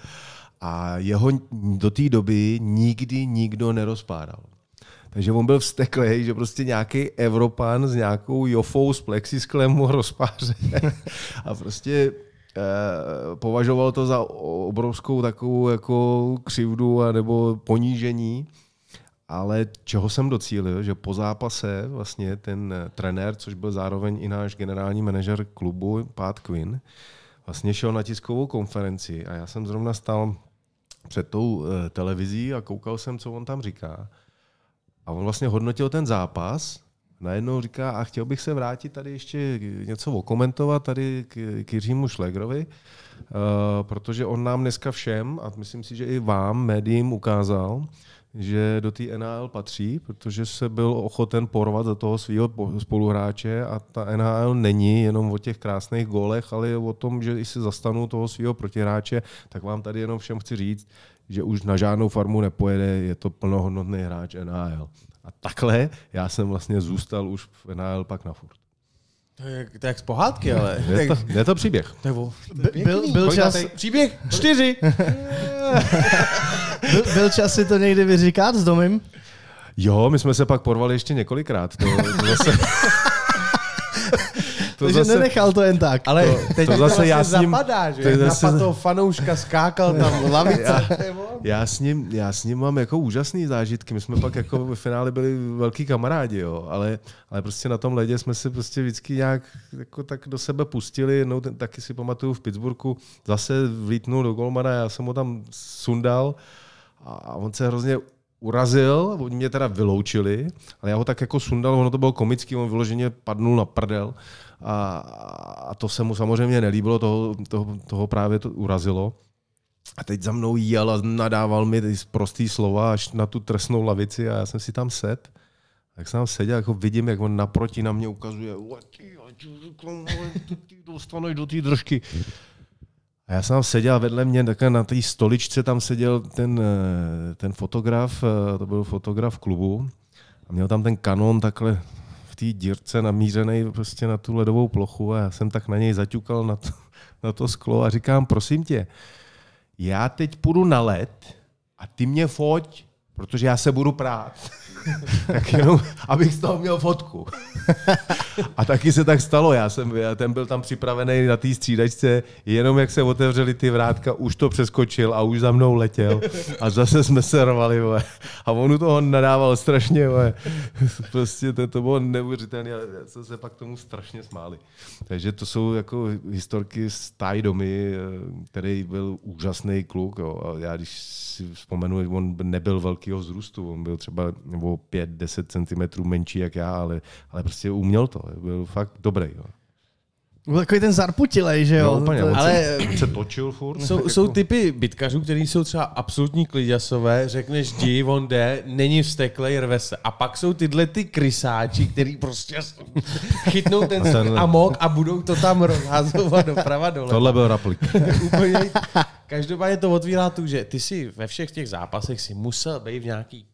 A jeho do té doby nikdy nikdo nerozpádal. Takže on byl vzteklý, že prostě nějaký Evropan s nějakou jofou z plexisklem mu [LAUGHS] rozpáře. A prostě považoval to za obrovskou takovou jako křivdu a nebo ponížení, ale čeho jsem docílil, že po zápase vlastně ten trenér, což byl zároveň i náš generální manažer klubu, Pat Quinn, vlastně šel na tiskovou konferenci a já jsem zrovna stál před tou eh, televizí a koukal jsem, co on tam říká. A on vlastně hodnotil ten zápas najednou říká, a chtěl bych se vrátit tady ještě něco okomentovat tady k, k Jiřímu Šlegrovi, uh, protože on nám dneska všem, a myslím si, že i vám, médiím, ukázal, že do té NHL patří, protože se byl ochoten porvat za toho svého spoluhráče a ta NHL není jenom o těch krásných gólech, ale je o tom, že i si zastanu toho svého protihráče, tak vám tady jenom všem chci říct, že už na žádnou farmu nepojede, je to plnohodnotný hráč NHL. A takhle já jsem vlastně zůstal už v NHL pak na furt. To je, to je jak z pohádky, ale. [LAUGHS] Je to, je to příběh. To je vo, By, byl, byl čas... Příběh čtyři. [LAUGHS] byl, byl čas si to někdy vyříkat s domem? Jo, my jsme se pak porvali ještě několikrát. To, to zase... [LAUGHS] to Takže zase, nenechal to jen tak. Ale to, teď to, to zase já s ním, zapadá, že? To zase, na toho fanouška skákal tam lavice. Já, já, s ním, já s ním mám jako úžasný zážitky. My jsme pak jako ve finále byli velký kamarádi, jo. Ale, ale prostě na tom ledě jsme se prostě vždycky nějak jako tak do sebe pustili. Jednou ten, taky si pamatuju v Pittsburghu, zase vlítnul do golmana, já jsem ho tam sundal a on se hrozně urazil, oni mě teda vyloučili, ale já ho tak jako sundal, ono to bylo komický, on vyloženě padnul na prdel a, a to se mu samozřejmě nelíbilo, toho, toho, toho právě to urazilo. A teď za mnou jel a nadával mi prostý slova až na tu trestnou lavici a já jsem si tam set. Tak jsem tam seděl, jako vidím, jak on naproti na mě ukazuje, dostaneš do té držky. A já jsem tam seděl vedle mě, takhle na té stoličce tam seděl ten, eh, ten fotograf, eh, to byl fotograf klubu, a měl tam ten kanon takhle v té dírce namířený prostě na tu ledovou plochu a já jsem tak na něj zaťukal na to, na to sklo a říkám, prosím tě, já teď půjdu na led a ty mě foť, protože já se budu prát. [LAUGHS] tak jenom, abych z toho měl fotku. [LAUGHS] a taky se tak stalo, já jsem, já ten byl tam připravený na té střídačce, jenom jak se otevřely ty vrátka, už to přeskočil a už za mnou letěl a zase jsme se rvali, vole. a on toho nadával strašně, vole. [LAUGHS] prostě to, to bylo neuvěřitelné a jsme se pak tomu strašně smáli. Takže to jsou jako historky z Taj domy, který byl úžasný kluk. Jo. A já když si vzpomenu, on nebyl velkého vzrůstu, on byl třeba nebo 5-10 cm menší jak já, ale, ale prostě uměl to, byl fakt dobrý. Jo. Byl takový ten zarputilej, že jo? No, úplně, to... ale [COUGHS] se točil furt. Jsou, jsou typy bitkařů, kteří jsou třeba absolutní kliděsové, řekneš jdi, on jde, není vsteklej, rve se. A pak jsou tyhle ty krysáči, který prostě chytnou ten, a ten amok a budou to tam rozhazovat doprava dole. Tohle byl raplik. [LAUGHS] Úplně, každopádně to otvírá tu, že ty si ve všech těch zápasech si musel být v nějaký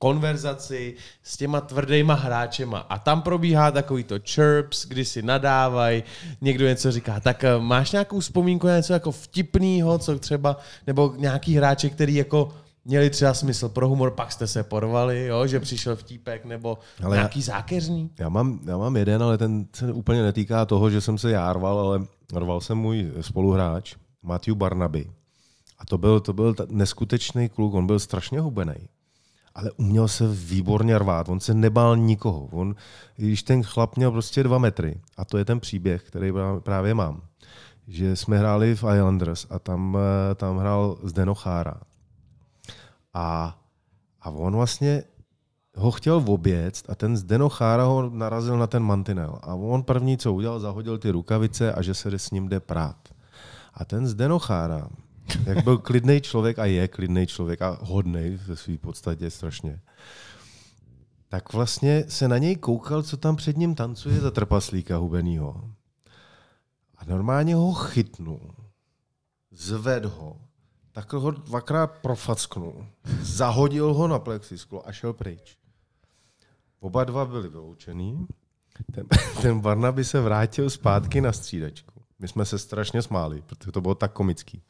konverzaci s těma tvrdýma hráčema a tam probíhá takový to chirps, kdy si nadávají, někdo něco říká. Tak eh, máš nějakou vzpomínku na něco jako vtipného, co třeba, nebo nějaký hráče, který jako měli třeba smysl pro humor, pak jste se porvali, jo, že přišel vtípek, nebo ale nějaký já, zákeřný? Já mám, já mám jeden, ale ten se úplně netýká toho, že jsem se já rval, ale rval jsem můj spoluhráč, Matthew Barnaby. A to byl, to byl neskutečný kluk, on byl strašně hubený ale uměl se výborně rvát. On se nebál nikoho. On, když ten chlap měl prostě dva metry, a to je ten příběh, který právě mám, že jsme hráli v Islanders a tam, eh, tam hrál Zdeno Chára. A, a on vlastně ho chtěl oběct a ten Zdeno Chára ho narazil na ten mantinel. A on první, co udělal, zahodil ty rukavice a že se s ním jde prát. A ten Zdeno Chára, jak byl klidný člověk a je klidný člověk a hodný ve své podstatě strašně, tak vlastně se na něj koukal, co tam před ním tancuje za trpaslíka hubenýho. A normálně ho chytnul, zved ho, takhle ho dvakrát profacknul, zahodil ho na plexisklo a šel pryč. Oba dva byli vyloučený. Ten, [LAUGHS] ten Barnaby se vrátil zpátky na střídačku. My jsme se strašně smáli, protože to bylo tak komický.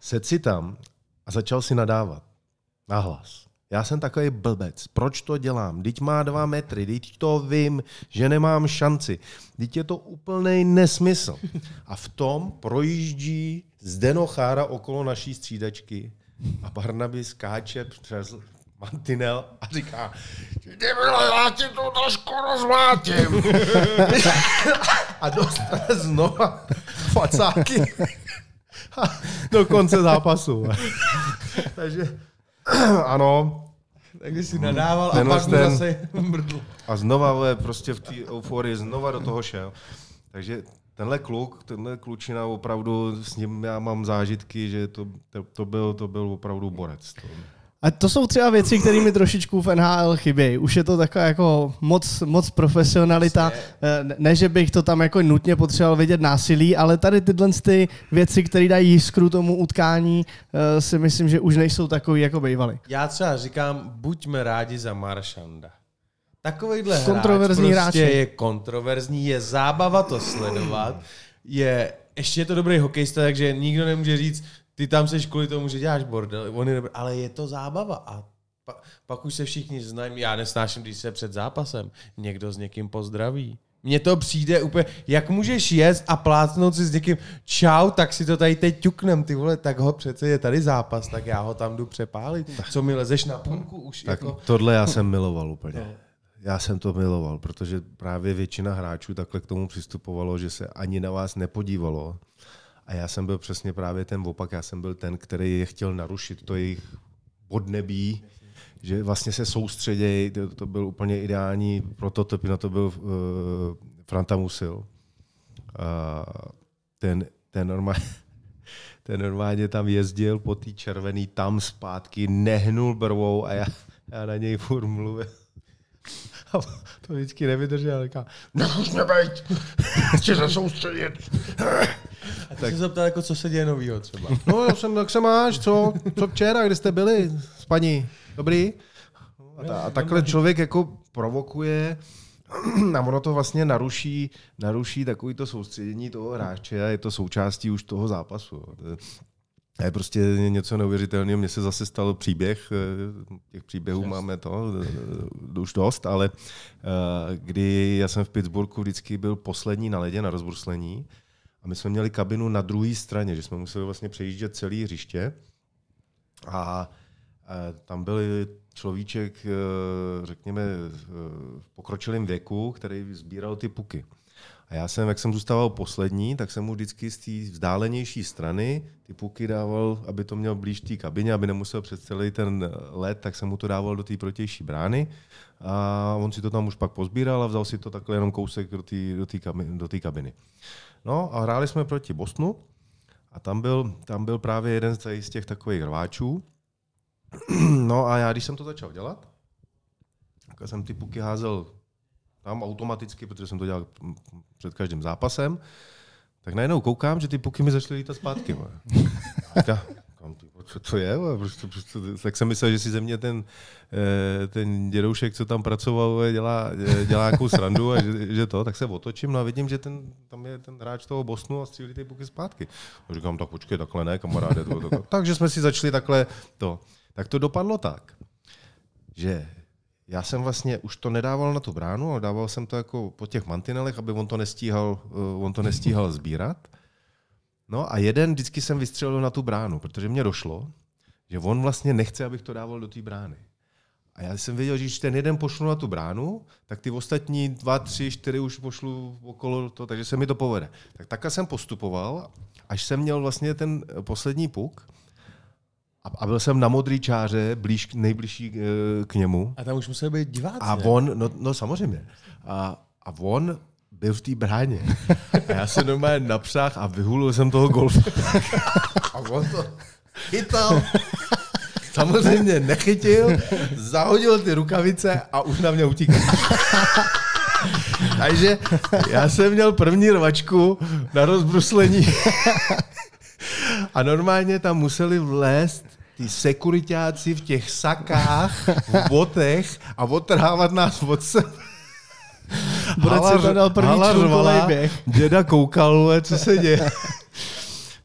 Sedl si tam a začal si nadávat. Nahlas. Já jsem takový blbec. Proč to dělám? Teď má dva metry, teď to vím, že nemám šanci. Teď je to úplný nesmysl. A v tom projíždí Zdeno Chára okolo naší střídačky a Barnaby skáče přes mantinel a říká, vole, já ti tu trošku rozmátím. [LAUGHS] a dostane znova facáky do konce zápasu. [LAUGHS] Takže [CLEARS THROAT] ano, Takže si nadával a pak mu ten- zase [LAUGHS] mrdl. a znova vole, prostě v té euforii znova do toho šel. Takže tenhle kluk, tenhle klučina opravdu, s ním já mám zážitky, že to, to, to, byl, to byl opravdu borec. To. A to jsou třeba věci, které mi trošičku v NHL chybějí. Už je to taková jako moc, moc profesionalita. Eh, Ne- že bych to tam jako nutně potřeboval vidět násilí, ale tady tyhle ty věci, které dají jiskru tomu utkání, eh, si myslím, že už nejsou takový, jako bývaly. Já třeba říkám, buďme rádi za Maršanda. Takovýhle Kontroverzní hráč prostě hráč. je kontroverzní, je zábava to sledovat, je, ještě je to dobrý hokejista, takže nikdo nemůže říct, ty tam seš kvůli tomu, že děláš bordel, on je dobrý, ale je to zábava a pa, pak už se všichni znají, já nesnáším, když se před zápasem někdo s někým pozdraví. Mně to přijde úplně, jak můžeš jet a plácnout si s někým, čau, tak si to tady teď ťuknem, ty vole, tak ho přece je tady zápas, tak já ho tam jdu přepálit. Co mi lezeš na půlku už? Tak jako, tohle já jsem miloval úplně. [LAUGHS] Já jsem to miloval, protože právě většina hráčů takhle k tomu přistupovalo, že se ani na vás nepodívalo. A já jsem byl přesně právě ten opak. Já jsem byl ten, který je chtěl narušit to jejich podnebí, že vlastně se soustředějí. To, to byl úplně ideální prototyp, na to byl uh, Franta Musil. Uh, ten, ten normálně [LAUGHS] ten normálně tam jezdil po té červený tam zpátky, nehnul brvou a já, já na něj furt mluvil. A [LAUGHS] to vždycky nevydržel, říká, nemus nebejt, chci se soustředit. a ty tak. se zeptal, jako, co se děje novýho třeba. [LAUGHS] No, já jsem, jak se máš, co, co včera, kde jste byli s paní, dobrý? A, ta, a takhle člověk jako provokuje [CLEARS THROAT] a ono to vlastně naruší, naruší takový to soustředění toho hráče a je to součástí už toho zápasu. A je prostě něco neuvěřitelného. Mně se zase stal příběh, eh, těch příběhů máme to eh, už dost, ale eh, kdy já jsem v Pittsburghu vždycky byl poslední na ledě, na rozbruslení a my jsme měli kabinu na druhé straně, že jsme museli vlastně přejíždět celé hřiště a eh, tam byl človíček, eh, řekněme, eh, v pokročilém věku, který sbíral ty puky. A já jsem, jak jsem zůstával poslední, tak jsem mu vždycky z té vzdálenější strany ty puky dával, aby to měl blíž té kabině, aby nemusel přes celý ten let, tak jsem mu to dával do té protější brány. A on si to tam už pak pozbíral a vzal si to takhle jenom kousek do té do té kabiny, do té kabiny. No a hráli jsme proti Bosnu a tam byl, tam byl právě jeden z těch takových rváčů. [CLEARS THROAT] No a já, když jsem to začal dělat, tak jsem ty puky házel tam automaticky, protože jsem to dělal před každým zápasem, tak najednou koukám, že ty puky mi začaly lítat zpátky. co to je? Prostě, prostě, tak jsem myslel, že si ze mě ten, eh, ten dědoušek, co tam pracoval, dělá, eh, dělá nějakou srandu a že, že, to, tak se otočím no a vidím, že ten, tam je ten hráč toho Bosnu a střílí ty puky zpátky. A říkám, tak počkej, takhle ne, kamaráde. To, to, to. Takže jsme si začali takhle to. Tak to dopadlo tak, že já jsem vlastně už to nedával na tu bránu, ale dával jsem to jako po těch mantinelech, aby on to nestíhal, uh, on to nestíhal [LAUGHS] sbírat. No a jeden vždycky jsem vystřelil na tu bránu, protože mě došlo, že on vlastně nechce, abych to dával do té brány. A já jsem věděl, že když ten jeden pošlu na tu bránu, tak ty ostatní dva, tři, čtyři už pošlu okolo to, takže se mi to povede. Tak takhle jsem postupoval, až jsem měl vlastně ten poslední puk a, a byl jsem na modrý čáře, blíž, nejbližší eh, k němu. A tam už museli být diváci. A on, no, no samozřejmě. A, a on byl v té bráně. A já se normálně napřáh a vyhulil jsem toho golfa. [LAUGHS] A on to chytal. Samozřejmě nechytil, zahodil ty rukavice a už na mě utíkal. [LAUGHS] Takže já jsem měl první rvačku na rozbruslení. A normálně tam museli vlézt ty sekuritáci v těch sakách, v botech a otrhávat nás od sebe. Borec si tam dal první hala člunkovej řvala, běh. Děda koukal, co se děje.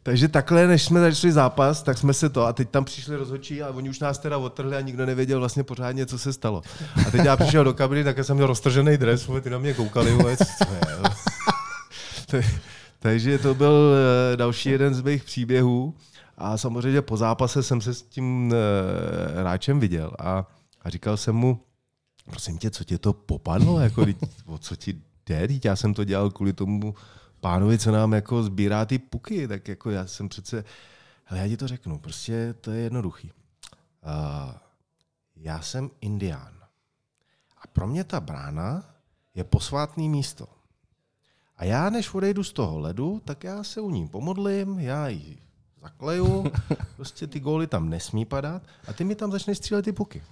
Takže takhle, než jsme začali zápas, tak jsme se to, a teď tam přišli rozhodčí a oni už nás teda odtrhli a nikdo nevěděl vlastně pořádně, co se stalo. A teď já přišel do kabiny, tak jsem měl roztržený dres, ty na mě koukali, vole, co je, Takže to byl eh, další jeden z mých příběhů. A samozřejmě po zápase jsem se s tím eh, hráčem viděl a, a říkal jsem mu, prosím tě, co tě to popadlo? Jako, o co ti jde? Já jsem to dělal kvůli tomu pánovi, co nám jako sbírá ty puky. Tak jako já jsem přece... Ale já ti to řeknu, prostě to je jednoduchý. Uh, já jsem indián. A pro mě ta brána je posvátný místo. A já, než odejdu z toho ledu, tak já se u ní pomodlím, já ji zakleju, [LAUGHS] prostě ty góly tam nesmí padat a ty mi tam začneš střílet ty puky.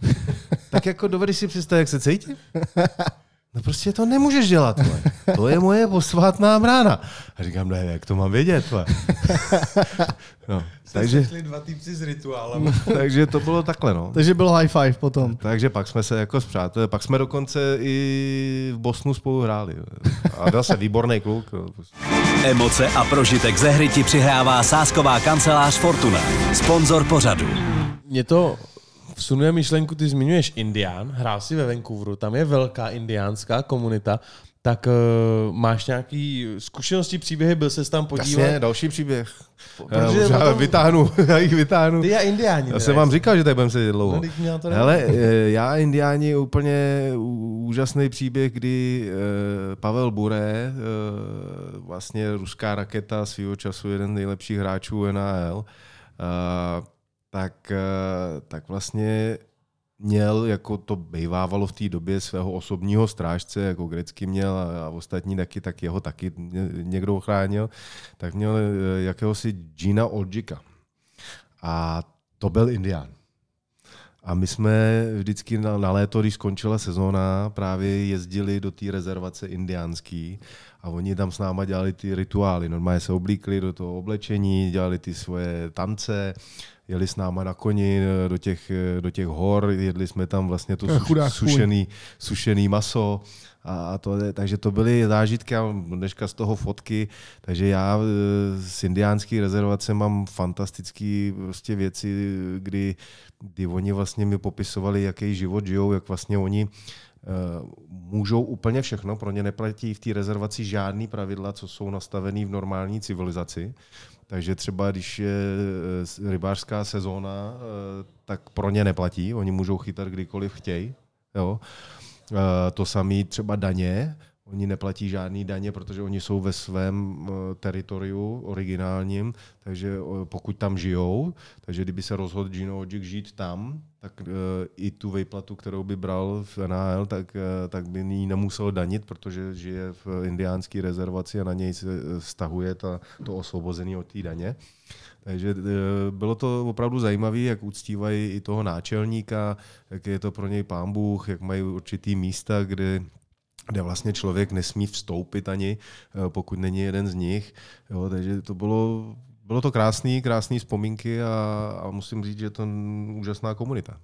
Tak jako dovedeš si představit, jak se cítím? [LAUGHS] No prostě to nemůžeš dělat, vole. To je moje posvátná brána. A říkám, ne, jak to mám vědět, vole. [LAUGHS] No, takže, dva týpci s rituálem. [LAUGHS] takže to bylo takhle, no. Takže byl high five potom. Takže pak jsme se jako zpřátelili, pak jsme dokonce i v Bosnu spolu hráli. A byl se výborný kluk. no. Emoce a prožitek ze hry ti přihrává sásková kancelář Fortuna. Sponzor pořadu. Mě to vsunuje myšlenku, ty zmiňuješ Indián, hrál si ve Vancouveru, tam je velká indiánská komunita, tak uh, máš nějaký zkušenosti, příběhy, byl ses tam podívat? Jasně, další příběh. Protože už já potom- vytáhnu, [LAUGHS] já jich vytáhnu. Ty a Indiáni. Já jsem vám říkal, že tady budeme sedět dlouho. No, to Hele, eh, já Indiáni úplně ú- úžasný příběh, kdy eh, Pavel Bure, eh, vlastně ruská raketa svýho času, jeden z nejlepších hráčů NHL, eh, tak, eh, tak vlastně měl, jako to bývávalo v té době, svého osobního strážce, jako Grecky měl a, a ostatní taky, tak jeho taky ně- někdo ochránil, tak měl eh, jakéhosi Gina Oldžika. A to byl Indián. A my jsme vždycky na, na léto, když skončila sezóna, právě jezdili do té rezervace indiánský a oni tam s náma dělali ty rituály. Normálně se oblíkli do toho oblečení, dělali ty svoje tance, jeli s náma na koni do těch, do těch hor, jedli jsme tam vlastně to kůň. sušený, sušený maso. A to, takže to byly zážitky, mám dneška z toho fotky, takže já eh, z indiánské rezervace mám fantastické prostě věci, kdy, kdy oni vlastně mi popisovali, jaký život žijou, jak vlastně oni eh, můžou úplně všechno, pro ně neplatí v té rezervaci žádný pravidla, co jsou nastavený v normální civilizaci. Takže třeba když je eh, rybářská sezóna, eh, tak pro ně neplatí, oni můžou chytat kdykoliv chtějí. Eh, To samé třeba daně. Oni neplatí žádný daně, protože oni jsou ve svém eh, teritoriu originálním, takže eh, pokud tam žijou, takže kdyby se rozhodl Gino Odžik žít tam, tak eh, i tu vejplatu, kterou by bral v NHL, tak, tak by ji nemusel danit, protože žije v indiánské rezervaci a na něj se stahuje ta, to osvobození od té daně. Takže bylo to opravdu zajímavé, jak uctívají i toho náčelníka, jak je to pro něj pán Bůh, jak mají určitý místa, kde kde vlastně člověk nesmí vstoupit ani, eh, pokud není jeden z nich. Jo, takže to bylo, bylo to krásný, krásný vzpomínky a, a musím říct, že je to úžasná komunita.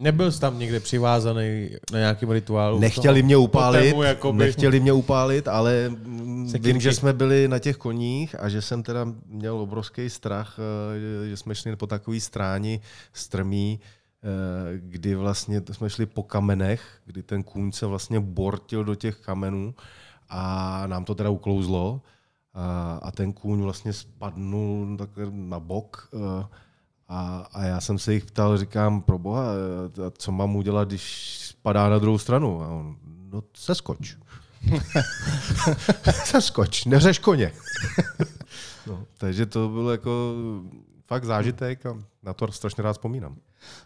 Nebyl jsi tam někde přivázaný na nějakým rituálu? Nechtěli mě upálit, jakoby. nechtěli mě upálit, ale mm, Se vím, že jsme byli na těch koních a že jsem teda měl obrovský strach, eh, že- jsme šli po takový stráni strmý, eh, kdy vlastně jsme šli po kamenech, kdy ten kůň se vlastně bortil do těch kamenů a nám to teda uklouzlo a, a ten kůň vlastně spadnul takhle na bok eh, a, a já jsem se jich ptal, říkám, pro boha, eh, co mám udělat, když spadá na druhou stranu? A on, no seskoč. [LAUGHS] seskoč, neřeš koně. [LAUGHS] no, takže to bylo jako fakt zážitek a na to strašně rád vzpomínám.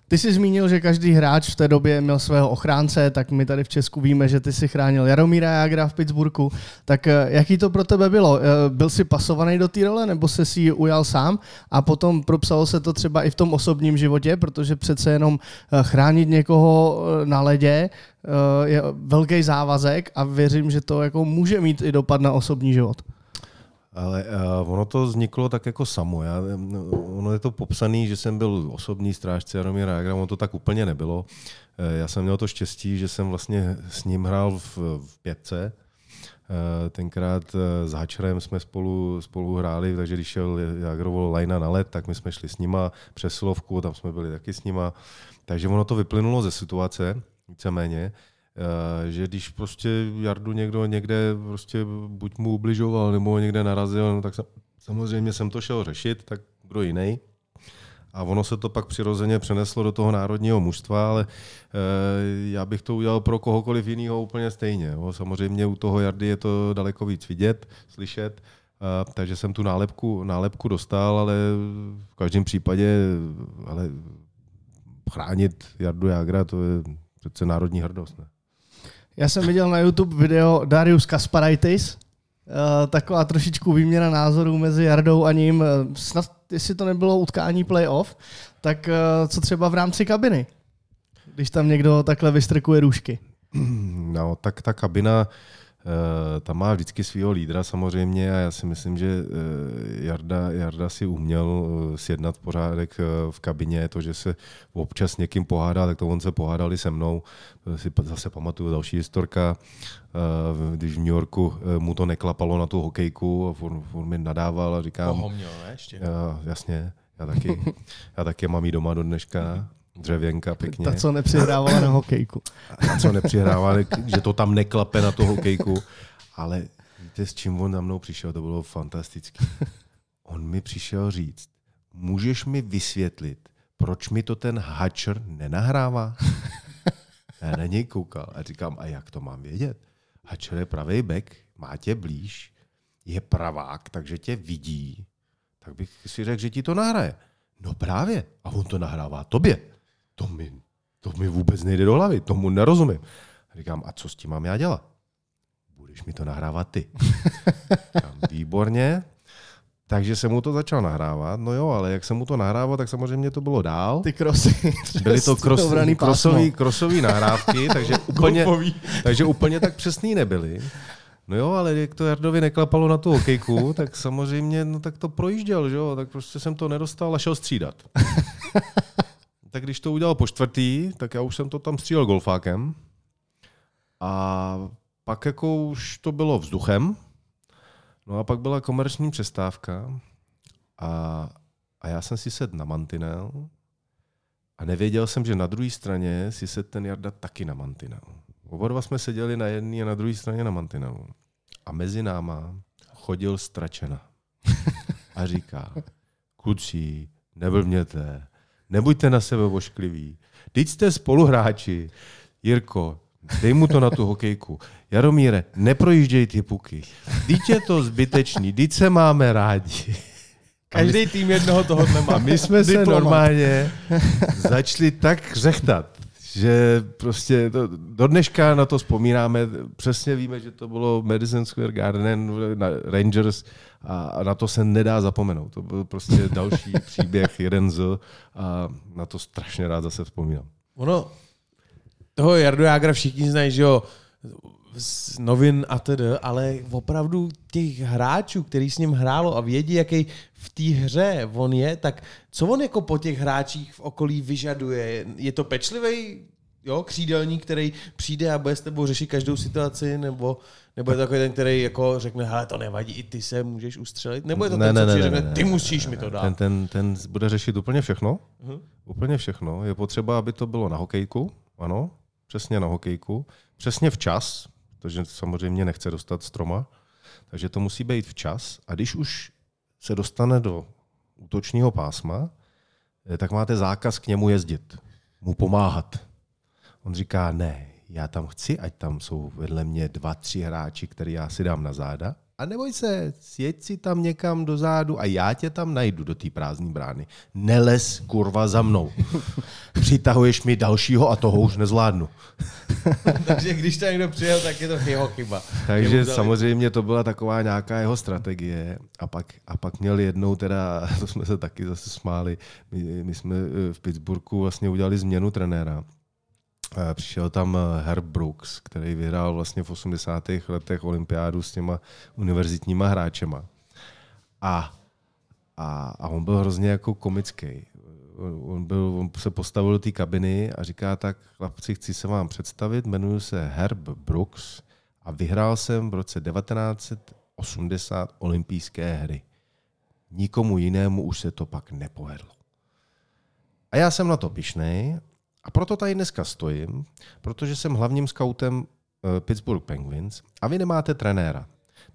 Ty jsi zmínil, že každý hráč v té době měl svého ochránce, tak my tady v Česku víme, že ty si chránil Jaromíra Jagra v Pittsburghu. Tak eh, jaký to pro tebe bylo? Eh, byl jsi pasovaný do té role, nebo se si ji ujal sám a potom propsalo se to třeba i v tom osobním životě, protože přece jenom eh, chránit někoho na ledě je velký závazek a věřím, že to jako může mít i dopad na osobní život. Ale uh, ono to vzniklo tak jako samo. Já, ono je to popsané, že jsem byl osobní strážce Jaromíra Jagra, ono to tak úplně nebylo. Uh, já jsem měl to štěstí, že jsem vlastně s ním hrál v, v pětce. Tenkrát s Hačerem jsme spolu, spolu hráli, takže když šel Jagrovo Lajna na let, tak my jsme šli s nima přes Slovku, tam jsme byli taky s nima. Takže ono to vyplynulo ze situace, víceméně. Eh, že když prostě Jardu někdo někde prostě buď mu ubližoval nebo někde narazil, no tak samozřejmě jsem to šel řešit, tak kdo jiný. A ono se to pak přirozeně přeneslo do toho národního mužstva, ale e, já bych to udělal pro kohokoliv jiného úplně stejně. Jo. Samozřejmě u toho Jardy je to daleko víc vidět, slyšet, e, takže jsem tu nálepku, nálepku dostal, ale v každém případě ale chránit Jardu Jagra, to je přece národní hrdost. Ne? Já jsem viděl na YouTube video Darius Kasparaitis, Uh, taková trošičku výměna názorů mezi Jardou a ním. Eh, snad, jestli to nebylo utkání playoff, tak uh, co třeba v rámci kabiny, když tam někdo takhle vystrkuje růžky? No, tak ta kabina, Eh, tam má vždycky svého lídra samozřejmě a já si myslím, že eh, Jarda, Jarda si uměl eh, sjednat pořádek v kabině, to, že se občas někým pohádá, tak to on se pohádali se mnou. Si zase pamatuju další historka, když v New Yorku mu to neklapalo na tu hokejku a on, on mi nadával a říkám... Toho měl, ne? Ještě. Jasně, já taky, já taky mám jí doma do dneška [LAUGHS] dřevěnka pěkně. Ta, co nepřihrávala na hokejku. Ta, co nepřihrávala, že to tam neklape na tu hokejku. Ale víte, s čím on za mnou přišel? To bylo fantastické. On mi přišel říct, můžeš mi vysvětlit, proč mi to ten Hatcher nenahrává? Já na něj koukal a říkám, a jak to mám vědět? Hatcher je pravý back, má tě blíž, je pravák, takže tě vidí, tak bych si řekl, že ti to nahraje. No právě. A on to nahrává tobě to mi, to mi vůbec nejde do hlavy, tomu nerozumím. Říkám, a co s tím mám já dělat? Budeš mi to nahrávat ty. [LAUGHS] Říkám, výborně, takže jsem mu to začal nahrávat. No jo, ale jak jsem mu to nahrával, tak samozřejmě to bylo dál. Ty krosy. [LAUGHS] Byly to kros, krosový, krosový nahrávky, takže [LAUGHS] úplně, takže úplně tak přesný nebyly. No jo, ale jak to Jardovi neklapalo na tu hokejku, tak samozřejmě no, tak to projížděl, že jo? tak prostě jsem to nedostal a šel střídat tak když to udělal po čtvrtý, tak já už jsem to tam střílel golfákem. A pak jako už to bylo vzduchem. No a pak byla komerční přestávka a, a já jsem si sedl na mantinel a nevěděl jsem, že na druhé straně si sedl ten Jarda taky na mantinel. Oba dva jsme seděli na jedné a na druhé straně na mantinelu. A mezi náma chodil stračena. A říká, kluci, neblbněte, Nebuďte na sebe oškliví. Teď jste spoluhráči. Jirko, dej mu to na tu hokejku. Jaromíre, neprojížděj ty puky. Teď je to zbytečný, teď se máme rádi. Každý tým jednoho tohohle má. A my jsme se normálně začali tak řechtat, že prostě to, do dneška na to vzpomínáme, přesně víme, že to bylo Madison Square Garden, na Rangers a, na to se nedá zapomenout. To byl prostě další [LAUGHS] příběh, jeden z a na to strašně rád zase vzpomínám. Ono, toho Jardu Jágra všichni znají, že jo, z novin a tedy, ale opravdu těch hráčů, který s ním hrálo a vědí, jaký v té hře on je, tak co on jako po těch hráčích v okolí vyžaduje? Je to pečlivý jo, křídelník, který přijde a bude s tebou řešit každou situaci, nebo, nebo je to takový ten, který jako řekne, hele, to nevadí, i ty se můžeš ustřelit, nebo je to ne, ten, ne, co ne, řekne, ne, ty musíš mi to dát. Ten, ten, ten bude řešit úplně všechno, uh-huh. úplně všechno. Je potřeba, aby to bylo na hokejku, ano, přesně na hokejku, přesně včas, protože samozřejmě nechce dostat stroma, takže to musí být včas. A když už se dostane do útočního pásma, eh, tak máte zákaz k němu jezdit, mu pomáhat. On říká, ne, já tam chci, ať tam jsou vedle mě dva, tři hráči, který já si dám na záda A neboj se, sjeď si tam někam dozadu a já tě tam najdu do té prázdné brány. Neles kurva za mnou. [LAUGHS] Přitahuješ mi dalšího a toho už nezvládnu. [LAUGHS] Takže když tam někdo přijel, tak je to jeho chyba. Takže samozřejmě to byla taková nějaká jeho strategie. A pak, a pak měl jednou teda, [LAUGHS] to jsme se taky zase smáli, my, my jsme eh, v Pittsburghu vlastně udělali změnu trenéra. Eh, Přišel tam eh, Herb Brooks, který vyhrál vlastně v 80. letech olympiádu s těma univerzitníma hráčema. A, a, a on byl hrozně jako komický. On, byl, on se postavil do té kabiny a říká tak, chlapci, chci se vám představit, jmenuji se Herb Brooks a vyhrál jsem v roce 1980 olympijské hry. Nikomu jinému už se to pak nepovedlo. A já jsem na to pišnej a proto tady dneska stojím, protože jsem hlavním skautem eh, Pittsburgh Penguins a vy nemáte trenéra.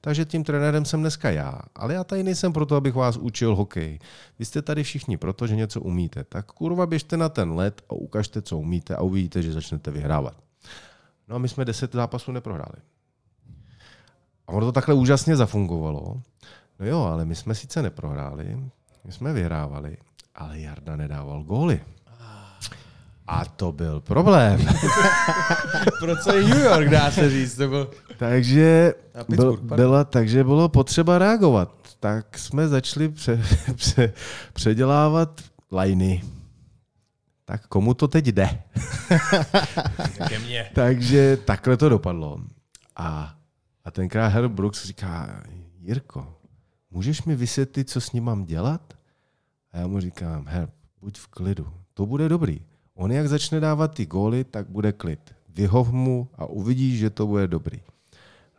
Takže tím trenérem jsem dneska já. Ale já tady nejsem proto, abych vás učil hokej. Vy jste tady všichni proto, že něco umíte. Tak kurva běžte na ten led a ukažte, co umíte a uvidíte, že začnete vyhrávat. No a my jsme deset zápasů neprohráli. A ono to takhle úžasně zafungovalo. No jo, ale my jsme sice neprohráli, my jsme vyhrávali, ale Jarda nedával góly. A to byl problém. [LAUGHS] Pro celý New York, dá se říct. To byl... Takže, byl, byla, takže bylo potřeba reagovat. Tak jsme začali pře, [LAUGHS] pře, předělávat lajny. Tak komu to teď jde? [LAUGHS] Ke mně. Takže takhle to dopadlo. A, a tenkrát Herb Brooks říká, Jirko, můžeš mi vysvětlit, co s ním mám dělat? A já mu říkám, Herb, buď v klidu, to bude dobrý. On jak začne dávat ty góly, tak bude klid. Vyhov mu a uvidíš, že to bude dobrý.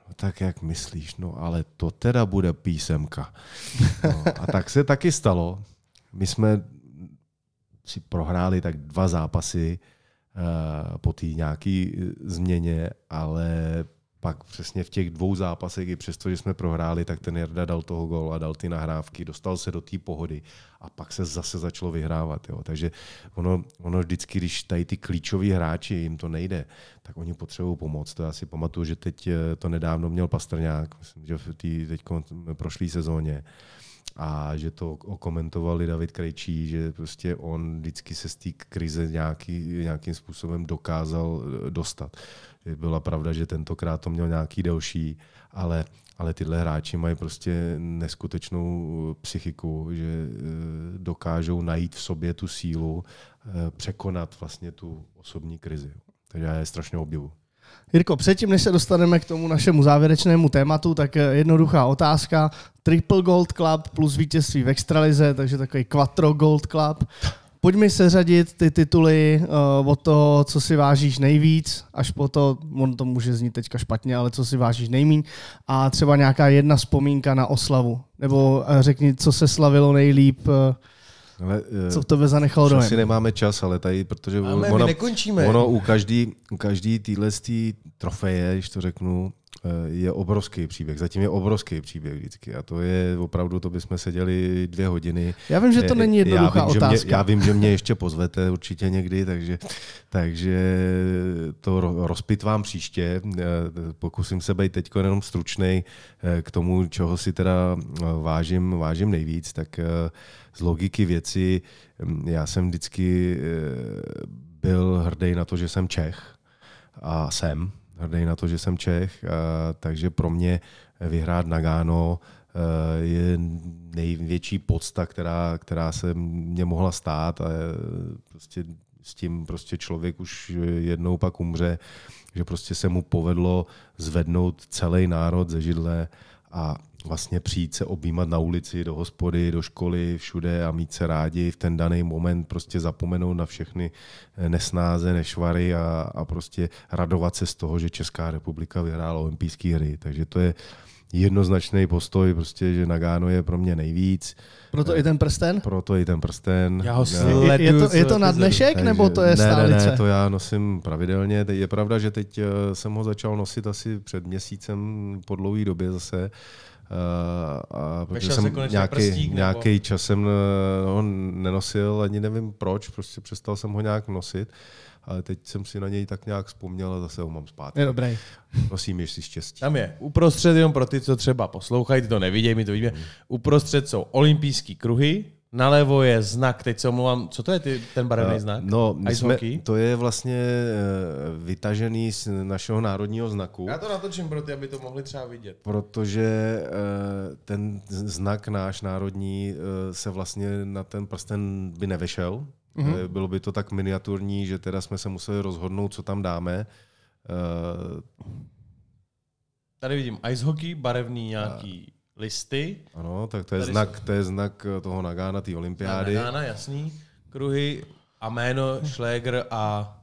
No tak jak myslíš, no ale to teda bude písemka. No, a tak se taky stalo. My jsme si prohráli tak dva zápasy eh, po té nějaké změně, ale pak přesně v těch dvou zápasech, i přesto, že jsme prohráli, tak ten Jarda dal toho gol a dal ty nahrávky, dostal se do té pohody a pak se zase začalo vyhrávat. Jo. Takže ono, ono vždycky, když tady ty klíčoví hráči, jim to nejde, tak oni potřebují pomoc. To já si pamatuju, že teď eh, to nedávno měl Pastrňák, myslím, že v té teď prošlé sezóně, a že to okomentovali David Krejčí, že prostě on vždycky se z té krize nějaký, nějakým způsobem dokázal eh, dostat. Byla pravda, že tentokrát to měl nějaký delší, ale, ale tyhle hráči mají prostě neskutečnou psychiku, že eh, dokážou najít v sobě tu sílu, eh, překonat vlastně tu osobní krizi. Takže já je strašně obdivu. Jirko, předtím, než se dostaneme k tomu našemu závěrečnému tématu, tak eh, jednoduchá otázka. Triple Gold Club plus vítězství v Extralize, takže takový Quattro Gold Club. Pojďme seřadit ty tituly uh, od toho, co si vážíš nejvíc, až po to, on to může znít teďka špatně, ale co si vážíš nejmíň a třeba nějaká jedna vzpomínka na oslavu. Nebo uh, řekni, co se slavilo nejlíp, uh, Ale, eh, co v tebe zanechalo Už dojem. asi nemáme čas, ale tady, protože Máme, my nekončíme. ono u každý, u každý téhle trofeje, když to řeknu, je obrovský příběh. Zatím je obrovský příběh vždycky. A to je opravdu, to bychom seděli dvě hodiny. Já vím, že to Eh, není jednoduchá já vím, Že otázka. mě, já vím, že mě ještě pozvete určitě někdy, takže, takže to ro- rozpitvám příště. Eh, Pokusím se být teď jenom stručnej eh, k tomu, čeho si teda eh, vážím, vážím nejvíc. Tak eh, z logiky věci hm, já jsem vždycky eh, byl hrdý na to, že jsem Čech a jsem hrdý na to, že jsem Čech, takže pro mě vyhrát Nagano eh, je největší podsta, která, která se mě mohla stát a eh, prostě s tím prostě člověk už jednou pak umře, že prostě se mu povedlo zvednout celý národ ze židle a vlastně přijít se objímat na ulici, do hospody, do školy, všude a mít se rádi v ten daný moment, prostě zapomenout na všechny nesnáze, nešvary a, a prostě radovat se z toho, že Česká republika vyhrála olympijské hry. Takže to je jednoznačný postoj, prostě, že Nagano je pro mě nejvíc, Proto i ten prsten? proto i ten prsten. Já ho Já- sleduju Je, je, to, je to na dnešek, takže- nebo to je ne, stálice? Ne, ne, to já nosím pravidelně. Je pravda, že teď eh, jsem ho začal nosit asi před měsícem po dlouhé době zase. A protože Vešel se jsem nějaký, prstík, nebo- nějaký čas jsem eh, ho nenosil, ani nevím proč, prostě přestal jsem ho nějak nosit. Ale teď jsem si na něj tak nějak vzpomněl a zase ho mám zpátky. Je dobrý. Prosím, ještě štěstí. Tam je uprostřed, jenom pro ty, co třeba poslouchají, ty to nevidějí, my to vidíme. Uprostřed jsou olympijský kruhy, nalevo je znak, teď se omlouvám, co to je ty, ten barevný znak? No, my Ice jsme, hockey? to je vlastně eh, vytažený z našeho národního znaku. Já to natočím pro ty, aby to mohli třeba vidět. protože eh, ten znak náš národní eh, se vlastně na ten prsten by nevešel. Mm-hmm. Bylo by to tak miniaturní, že teda jsme se museli rozhodnout, co tam dáme. Tady vidím ice hockey, barevný nějaký listy. Ano, tak to je, Tady znak, to je znak eh, toho Nagána, té olympiády. Nagana, jasný. Kruhy a jméno Schläger a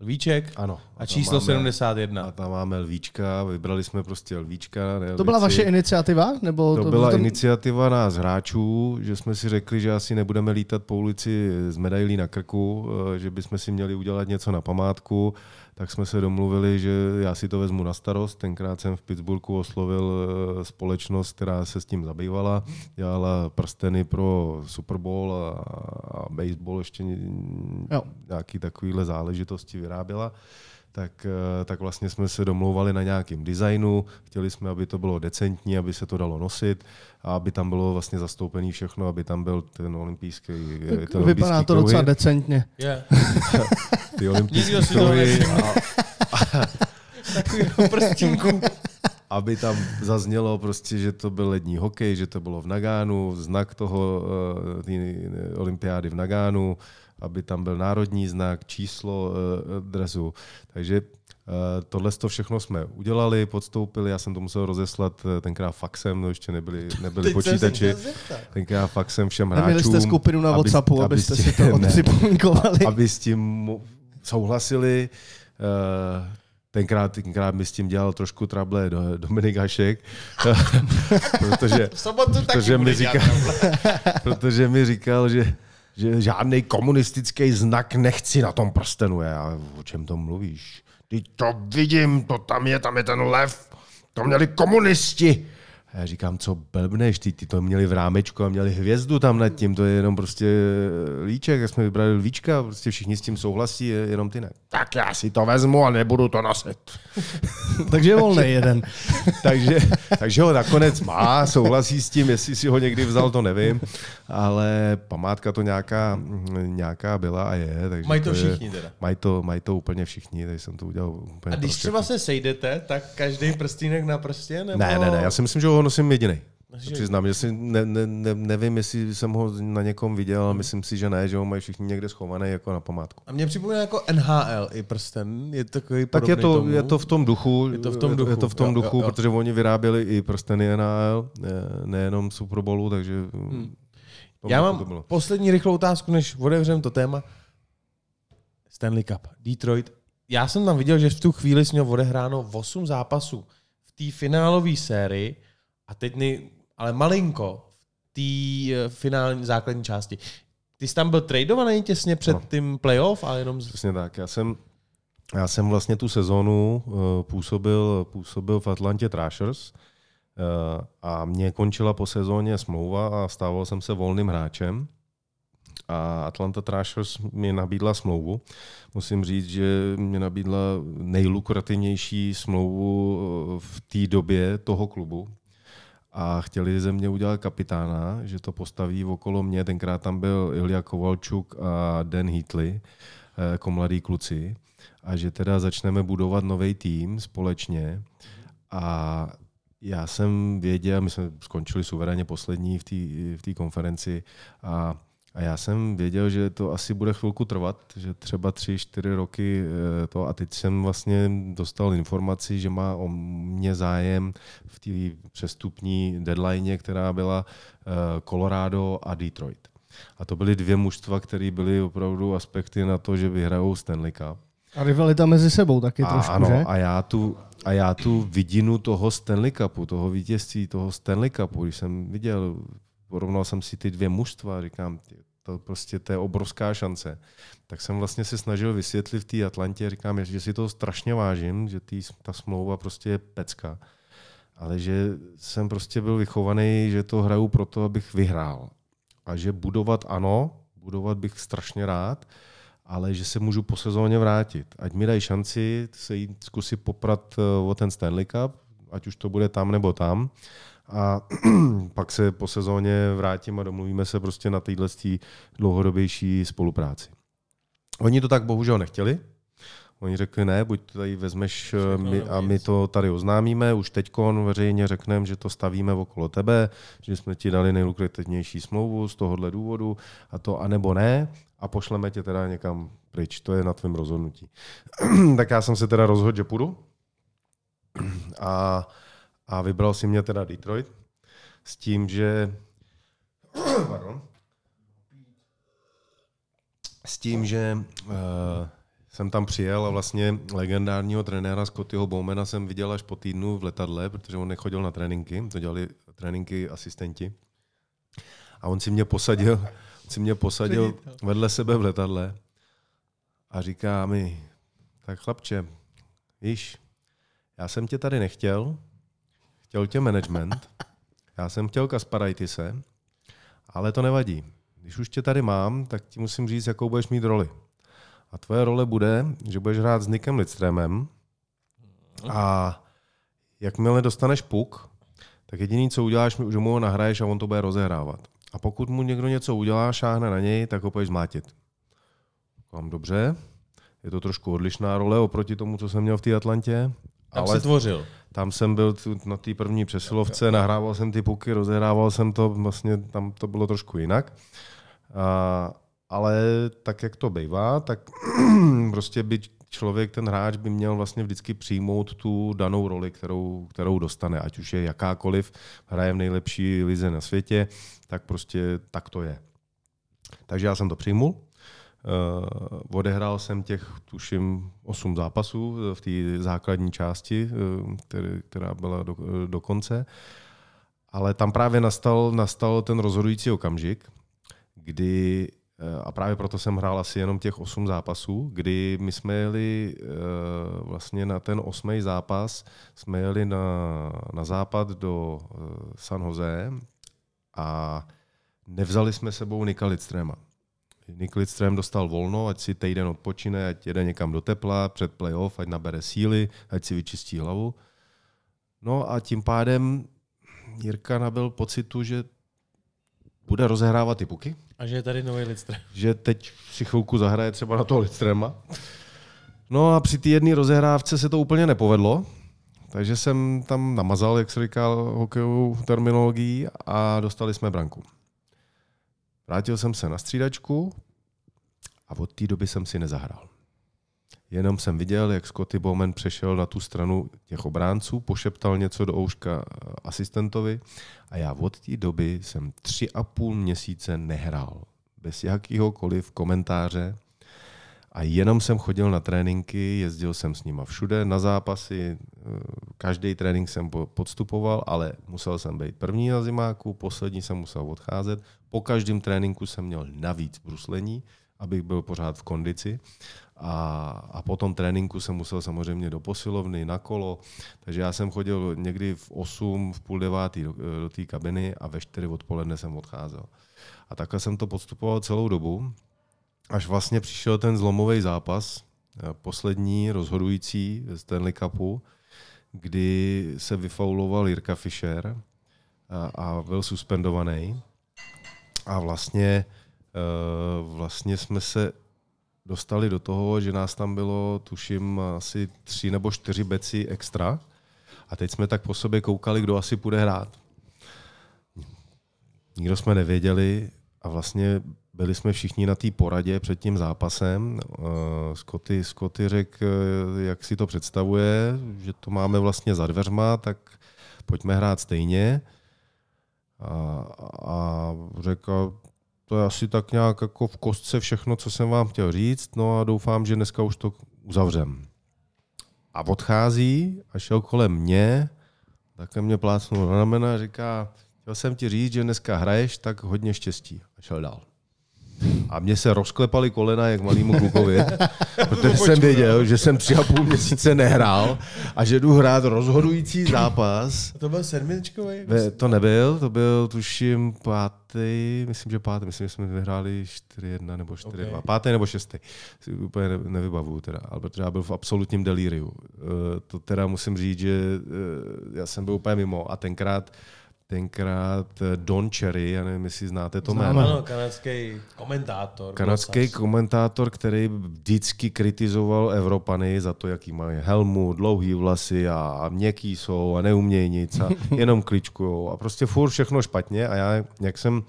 Lvíček. Ano. A číslo máme, 71. A tam máme lvíčka, vybrali jsme prostě lvíčka. Ne, To byla vaše iniciativa? Nebo To byla to, iniciativa nás hráčů, že jsme si řekli, že asi nebudeme lítat po ulici s medailí na krku, eh, že bychom si měli udělat něco na památku, tak jsme se domluvili, že já si to vezmu na starost. Tenkrát jsem v Pittsburghu oslovil eh, společnost, která se s tím zabývala, dělala prsteny pro Super Bowl a, a baseball ještě Jo. nějaký takovýhle záležitosti vyráběla tak, eh, tak vlastně jsme se domlouvali na nějakém designu, chtěli jsme, aby to bylo decentní, aby se to dalo nosit a aby tam bylo vlastně zastoupený všechno, aby tam byl ten olympijský, eh, ten Vypadá olympijský to docela kruhy, decentně. Je. [LAUGHS] ty to kruhy, a, [LAUGHS] Takovýho prstínku. [LAUGHS] aby tam zaznělo prostě, že to byl lední hokej, že to bylo v Nagánu, znak toho eh, olympiády v Nagánu, aby tam byl národní znak, číslo eh, dresu. Takže eh, tohle to všechno jsme udělali, podstoupili, já jsem to musel rozeslat eh, tenkrát faxem, no ještě nebyli, [LAUGHS] nebyli Teď počítači, tenkrát faxem všem hráčům. Neměli jste skupinu na aby- WhatsAppu, aby abyste si to [LAUGHS] odpřipomínkovali. aby s tím mu- souhlasili. Eh, Tenkrát, tenkrát mi s tím dělal trošku trable do, Dominik Hašek, [LAUGHS] protože, V sobotu taky protože, mi říkal, protože mi říkal, že, že žádný komunistický znak nechci na tom prstenu. Já, o čem to mluvíš? Ty to vidím, to tam je, tam je ten lev. To měli komunisti. A já říkám, co blbneš, ty, ty to měli v rámečku a měli hvězdu tam nad tím, to je jenom prostě líček, jak jsme vybrali lvíčka, prostě všichni s tím souhlasí, je- jenom ty ne. Tak já si to vezmu a nebudu to nosit. [LAUGHS] Takže je volný jeden. [LAUGHS] takže, takže ho nakonec má, souhlasí s tím, jestli si ho někdy vzal, to nevím, ale památka to nějaká, nějaká byla a je. Takže Mají to je- všichni teda. Mají to, mají to úplně všichni, takže jsem to udělal úplně A když třeba se sejdete, tak každý prstínek na prstě? Nebo... Ne, ne, ne, já si myslím, že ho nosím jediný. Přiznám, že si ne, ne, ne, nevím, jestli jsem ho na někom viděl, ale myslím si, že ne, že ho mají všichni někde schovaný jako na památku. A mě připomíná jako NHL i prsten. Je to takový Tak je to, tomu. je to v tom duchu, Je to v tom duchu. je to v tom Jo, duchu jo, jo. protože oni vyráběli i prsteny NHL, ne- nejenom Super Bowlu, takže hmm. Já mám poslední rychlou otázku, než otevřeme to téma. Stanley Cup, Detroit. Já jsem tam viděl, že v tu chvíli jsi měl odehráno 8 zápasů v té finálové sérii a teď nej, ale malinko v té eh, finální základní části. Ty jsi tam byl tradovaný těsně před Ano. tím playoff a jenom z... Přesně tak. Já jsem, já jsem vlastně tu sezónu uh, působil, působil v Atlantě Thrashers uh, a mě končila po sezóně smlouva a stával jsem se volným hráčem. A Atlanta Thrashers mi nabídla smlouvu. Musím říct, že mě nabídla nejlukrativnější smlouvu eh, v té době toho klubu. A chtěli ze mě udělat kapitána, že to postaví okolo mě. Tenkrát tam byl Ilja Kovalčuk a Dan Heatley jako mladí kluci a že teda začneme budovat nový tým společně a já jsem věděl, my jsme skončili suverénně poslední v té v konferenci a, a já jsem věděl, že to asi bude chvilku trvat, že třeba tři, čtyři roky eh, to a teď jsem vlastně dostal informaci, že má o mě zájem v té přestupní deadline, která byla eh, Colorado a Detroit. A to byly dvě mužstva, které byly opravdu aspekty na to, že vyhrajou Stanley Cup. A rivalita mezi sebou taky A, trošku, ano, že? a já, tu, a já tu vidinu toho Stanley Cupu, toho vítězství toho Stanley Cupu, když jsem viděl, porovnal jsem si ty dvě mužstva, říkám, ty, to prostě to je obrovská šance. Tak jsem vlastně se snažil vysvětlit v té Atlantě, říkám, že si to strašně vážím, že tý, ta smlouva prostě je pecka. ale že jsem prostě byl vychovaný, že to hraju proto, abych vyhrál. A že budovat ano, budovat bych strašně rád, ale že se můžu po sezóně vrátit. Ať mi dají šanci se jít zkusit poprat eh, o ten Stanley Cup, ať už to bude tam nebo tam. A [CLEARS THROAT] pak se po sezóně vrátím a domluvíme se prostě na téhle dlouhodobější spolupráci. Oni to tak bohužel nechtěli. Oni řekli, ne, buď to tady vezmeš eh, my, a my to tady oznámíme, už teď veřejně řekneme, že to stavíme okolo tebe, že jsme ti dali nejlukrativnější smlouvu z tohohle důvodu a to, anebo ne, a pošleme tě teda někam pryč. To je na tvém rozhodnutí. [CLEARS THROAT] tak já jsem se teda rozhodl, že půjdu. A, a vybral si mě teda Detroit s tím, že [COUGHS] pardon, s tím, že uh, jsem tam přijel a vlastně legendárního trenéra Scottyho Bowmana jsem viděl až po týdnu v letadle, protože on nechodil na tréninky, to dělali tréninky asistenti. A on si mě posadil, on si mě posadil vedle sebe v letadle a říká mi, tak chlapče, víš, já jsem tě tady nechtěl, chtěl tě management, já jsem chtěl Kasparaitise, ale to nevadí. Když už tě tady mám, tak ti musím říct, jakou budeš mít roli. A tvoje role bude, že budeš hrát s Nikem Lidströmem a jakmile dostaneš puk, tak jediný, co uděláš, že mu ho nahraješ a on to bude rozehrávat. A pokud mu někdo něco udělá, šáhne na něj, tak ho půjdeš zmátit. Mám dobře, je to trošku odlišná role oproti tomu, co jsem měl v té Atlantě. Tam ale tvořil. Tam jsem byl na té první přesilovce, nahrával jsem ty puky, rozehrával jsem to, vlastně tam to bylo trošku jinak. A, ale tak, jak to bývá, tak [CLEARS THROAT] prostě by člověk, ten hráč by měl vlastně vždycky přijmout tu danou roli, kterou, kterou dostane, ať už je jakákoliv, hraje v nejlepší lize na světě, tak prostě tak to je. Takže já jsem to přijmul. Uh, odehrál jsem těch, tuším, 8 zápasů v té základní části, který, která byla do, do konce. Ale tam právě nastal, nastal ten rozhodující okamžik, kdy Eh, a právě proto jsem hrál asi jenom těch osm zápasů, kdy my jsme jeli eh, vlastně na ten osmý zápas, jsme jeli na, na západ do eh, San Jose a nevzali jsme sebou Nika Lidstrema. Nick Lidström dostal volno, ať si týden odpočine, ať jede někam do tepla před playoff, ať nabere síly, ať si vyčistí hlavu. No a tím pádem Jirka nabil pocitu, že bude rozehrávat ty puky. A že je tady nový Lidström. Že teď si chvilku zahraje třeba na toho Lidströma. No a při té jedné rozehrávce se to úplně nepovedlo, takže jsem tam namazal, jak se říká hokejovou terminologií a dostali jsme branku. Vrátil jsem se na střídačku a od té doby jsem si nezahrál. Jenom jsem viděl, jak Scotty Bowman přešel na tu stranu těch obránců, pošeptal něco do ouška asistentovi a já od té doby jsem tři a půl měsíce nehrál. Bez jakýhokoliv komentáře. A jenom jsem chodil na tréninky, jezdil jsem s nima všude, na zápasy, každý trénink jsem podstupoval, ale musel jsem být první na zimáku, poslední jsem musel odcházet. Po každém tréninku jsem měl navíc bruslení, abych byl pořád v kondici. A, a po tom tréninku jsem musel samozřejmě do posilovny, na kolo, takže já jsem chodil někdy v 8, v půl devátý do, do té kabiny a ve 4 odpoledne jsem odcházel. A takhle jsem to podstupoval celou dobu, až vlastně přišel ten zlomový zápas, eh, poslední, rozhodující Stanley Cupu, kdy se vyfauloval Jirka Fischer a, a byl suspendovaný. A vlastně, uh, vlastně jsme se dostali do toho, že nás tam bylo, tuším, asi tři nebo čtyři beci extra. A teď jsme tak po sobě koukali, kdo asi půjde hrát. Nikdo jsme nevěděli a vlastně byli jsme všichni na té poradě před tím zápasem. Eh, Scotty, Scotty řekl, eh, jak si to představuje, že to máme vlastně za dveřma, tak pojďme hrát stejně. A, a řekl, to je asi tak nějak jako v kostce všechno, co jsem vám chtěl říct, no a doufám, že dneska už to uzavřem. A odchází a šel kolem mě, takhle mě plácnul na ramena a říká, chtěl jsem ti říct, že dneska hraješ, tak hodně štěstí. A šel dál. A mně se rozklepaly kolena jak malýmu klukovi, [LAUGHS] protože jsem věděl, že jsem tři a půl měsíce nehrál a že jdu hrát rozhodující zápas. To byl sedmičkový? Ve, to nebyl, to byl tuším pátý, myslím, že pátý, myslím, že jsme vyhráli 4-1 nebo 4-2. Okay. Pátý nebo šestý, si úplně ne, nevybavuju teda, ale protože já byl v absolutním delíriu. Uh, to teda musím říct, že uh, já jsem byl úplně mimo a tenkrát tenkrát eh, Don Cherry, já nevím, jestli znáte to jméno. Ano, kanadský komentátor. Kanadský glosař. komentátor, který vždycky kritizoval Evropany za to, jaký mají helmu, dlouhý vlasy a, a měkký jsou a neumějí nic a [LAUGHS] jenom kličkujou a prostě furt všechno špatně a já, jak jsem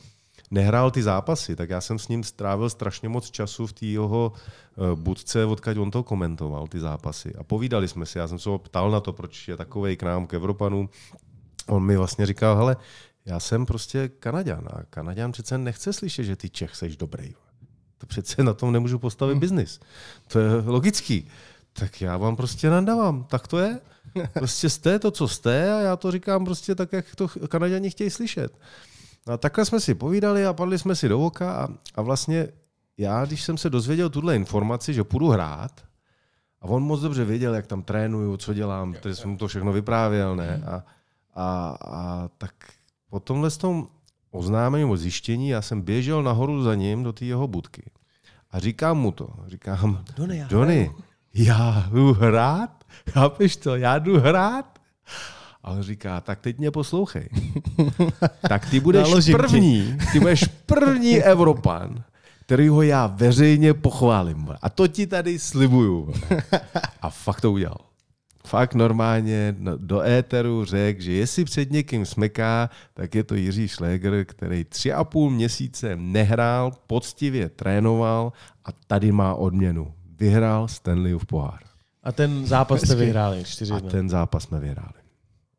nehrál ty zápasy, tak já jsem s ním strávil strašně moc času v té jeho eh, budce, odkud on to komentoval, ty zápasy. A povídali jsme si, já jsem se ho ptal na to, proč je takovej k nám, k Evropanům. On mi vlastně říkal, hele, já jsem prostě Kanaďan a Kanaďan přece nechce slyšet, že ty Čech seš dobrý. To přece na tom nemůžu postavit biznis. To je logický. Tak já vám prostě nadávám. Tak to je. Prostě jste to, co jste a já to říkám prostě tak, jak to Kanaďani chtějí slyšet. A takhle jsme si povídali a padli jsme si do oka a, a vlastně já, když jsem se dozvěděl tuhle informaci, že půjdu hrát, a on moc dobře věděl, jak tam trénuju, co dělám, protože jsem mu to všechno vyprávěl, ne? A, a, a tak po tomhle tom oznámení o zjištění, já jsem běžel nahoru za ním do té jeho budky. A říkám mu to. Říkám, Donny, já Johnny, já jdu hrát? Chápeš to? Já jdu hrát? A on říká, tak teď mě poslouchej. [LAUGHS] tak ty budeš Naložím ti. první, ty budeš první Evropan, kterýho já veřejně pochválím. A to ti tady slibuju. [LAUGHS] A fakt to udělal. Fakt normálně no, do éteru řekl, že jestli před někým smeká, tak je to Jiří Šléger, který tři a půl měsíce nehrál, poctivě trénoval a tady má odměnu. Vyhrál Stanleyův pohár. A ten zápas jste vyhráli 4 A ten zápas jsme vyhráli.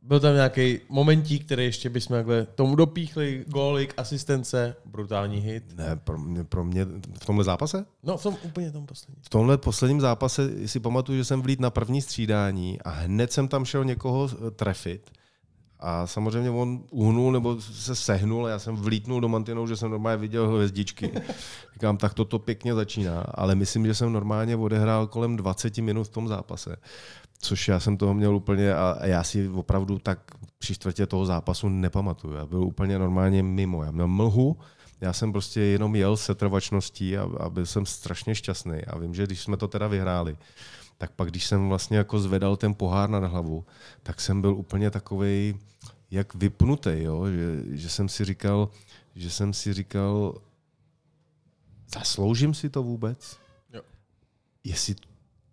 Byl tam nějaký momentík, který ještě bychom takhle tomu dopíchli, gólik, asistence, brutální hit. Ne, pro mě, pro mě v tomhle zápase? No v tom úplně tom posledním. V tomhle posledním zápase si pamatuju, že jsem vlít na první střídání a hned jsem tam šel někoho eh, trefit. A samozřejmě on uhnul nebo se sehnul a já jsem vlítnul do mantinou, že jsem normálně viděl hvězdičky. [LAUGHS] Říkám, tak toto pěkně začíná, ale myslím, že jsem normálně odehrál kolem 20 minut v tom zápase. Což já jsem toho měl úplně a já si opravdu tak při čtvrtě toho zápasu nepamatuju. Já byl úplně normálně mimo. Já měl mlhu, já jsem prostě jenom jel se trvačností a, a byl jsem strašně šťastný. A vím, že když jsme to teda vyhráli, tak pak, když jsem vlastně jako zvedal ten pohár nad hlavu, tak jsem byl úplně takovej jak vypnutý, jo? Že, že, jsem si říkal, že jsem si říkal, zasloužím si to vůbec? Jo. Jestli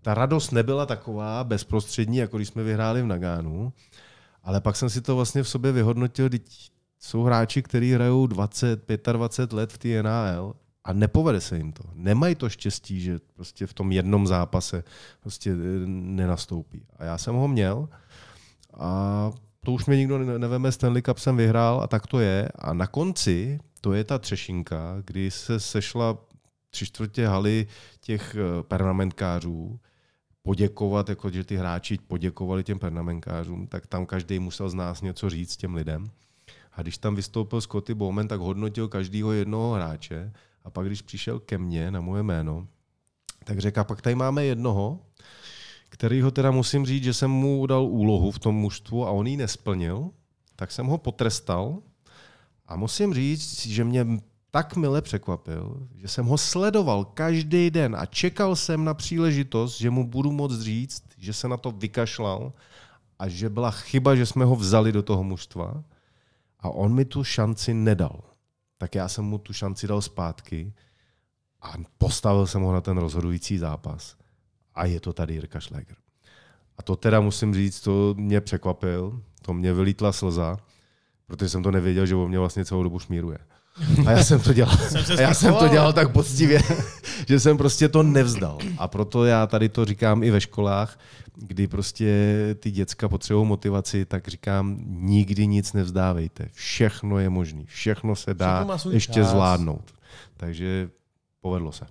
ta radost nebyla taková bezprostřední, jako když jsme vyhráli v Nagánu, ale pak jsem si to vlastně v sobě vyhodnotil, teď jsou hráči, kteří hrajou 20, 25 let v té NHL a nepovede se jim to. Nemají to štěstí, že prostě v tom jednom zápase prostě eh, nenastoupí. A já jsem ho měl a to už mě nikdo ne- neveme, Stanley Cup jsem vyhrál a tak to je. A na konci, to je ta třešinka, kdy se sešla tři čtvrtě haly těch eh, pernamentkářů, poděkovat, jako že ty hráči poděkovali těm pernamentkářům, tak tam každý musel z nás něco říct těm lidem. A když tam vystoupil Scotty Bowman, tak hodnotil každého jednoho hráče. A pak, když přišel ke mně na moje jméno, tak řekl, pak tady máme jednoho, kterýho teda musím říct, že jsem mu dal úlohu v tom mužstvu a on ji nesplnil, tak jsem ho potrestal a musím říct, že mě tak mile překvapil, že jsem ho sledoval každý den a čekal jsem na příležitost, že mu budu moct říct, že se na to vykašlal a že byla chyba, že jsme ho vzali do toho mužstva a on mi tu šanci nedal. Tak já jsem mu tu šanci dal zpátky a postavil jsem ho na ten rozhodující zápas. A je to tady Jirka Schläger. A to teda musím říct, to mě překvapil, to mě vylítla slza, protože jsem to nevěděl, že o mě vlastně celou dobu šmíruje. A já jsem to dělal. A já jsem to dělal tak poctivě, [LAUGHS] že jsem prostě to nevzdal. A proto já tady to říkám i ve školách, kdy prostě ty děcka potřebují motivaci, tak říkám, nikdy nic nevzdávejte. Všechno je možné. Všechno se dá ještě čas. zvládnout. Takže povedlo se.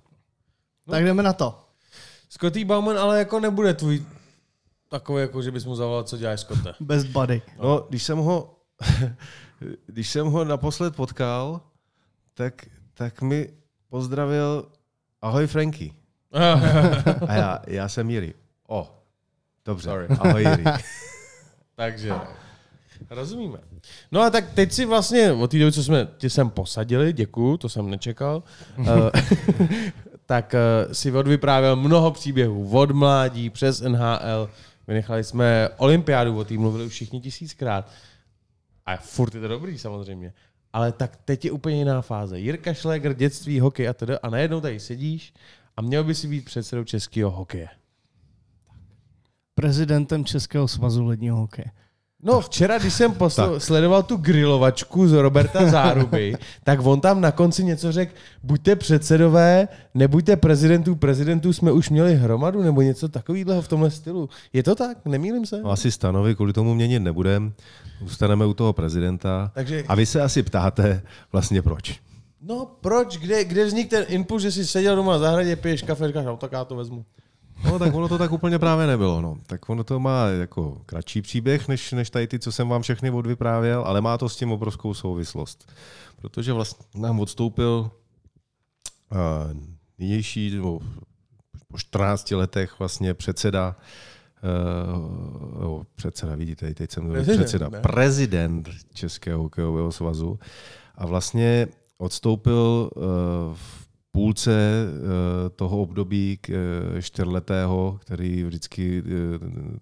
Tak jdeme na to. Scotty Bauman ale jako nebude tvůj takový, jako že bys mu zavolal, co děláš, Scotte. Best buddy. No, když jsem ho, [LAUGHS] když jsem ho naposled potkal, tak, tak mi pozdravil, ahoj Franky. [LAUGHS] A já, já jsem Jiří. O, dobře, Sorry. ahoj Jiří. [LAUGHS] Takže rozumíme. No a tak teď si vlastně, od té doby, co jsme tě sem posadili, děkuju, to jsem nečekal, eh, tak eh, si odvyprávěl mnoho příběhů od mládí přes NHL. Vynechali jsme olympiádu, o té mluvili už všichni tisíckrát. A furt je to dobrý samozřejmě. Ale tak teď je úplně jiná fáze. Jirka Šléger, dětství, hokej a teda. A najednou tady sedíš a měl by si být předsedou českého hokeje. Prezidentem Českého svazu ledního hokeje. No včera, když jsem posl- sledoval tu grilovačku z Roberta Záruby, [LAUGHS] tak on tam na konci něco řekl, buďte předsedové, nebuďte prezidentů, prezidentů jsme už měli hromadu, nebo něco takového v tomhle stylu. Je to tak? Nemýlím se? No, asi stanovy kvůli tomu měnit nebudeme. Zůstaneme u toho prezidenta. Takže- A vy se asi ptáte vlastně proč. No proč? Kde, kde vznikl ten impuls, že jsi seděl doma na zahradě, piješ kafe, říkáš, no tak já to vezmu. No tak ono to tak úplně právě nebylo. No. Tak ono to má jako kratší příběh, než, než tady ty, co jsem vám všechny odvyprávěl, ale má to s tím obrovskou souvislost. Protože vlastně nám odstoupil uh, nynější, nebo po 14 letech vlastně předseda Uh, předseda, vidíte, teď jsem Prezident, předseda, ne? prezident Českého hokejového svazu a vlastně odstoupil uh, v půlce eh, toho období eh, čtyřletého, který vždycky eh,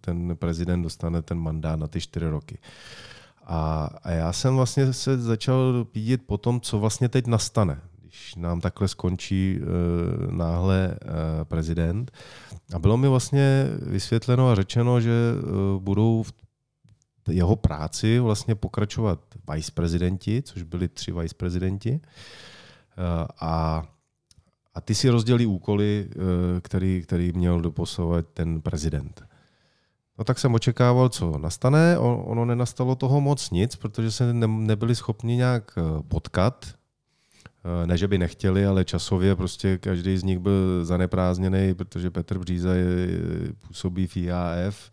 ten prezident dostane ten mandát na ty čtyři roky. A, a já jsem vlastně se začal vidět po tom, co vlastně teď nastane, když nám takhle skončí náhle prezident. A bylo mi vlastně vysvětleno a řečeno, že budou v jeho práci vlastně pokračovat viceprezidenti, což byli tři viceprezidenti. A a ty si rozdělí úkoly, eh, který, který měl doposovat ten prezident. No tak jsem očekával, co nastane. Ono nenastalo toho moc nic, protože se ne, nebyli schopni nějak eh, potkat. Eh, Ne, že by nechtěli, ale časově prostě každý z nich byl zaneprázdněný, protože Petr Bříza je, působí v IAF,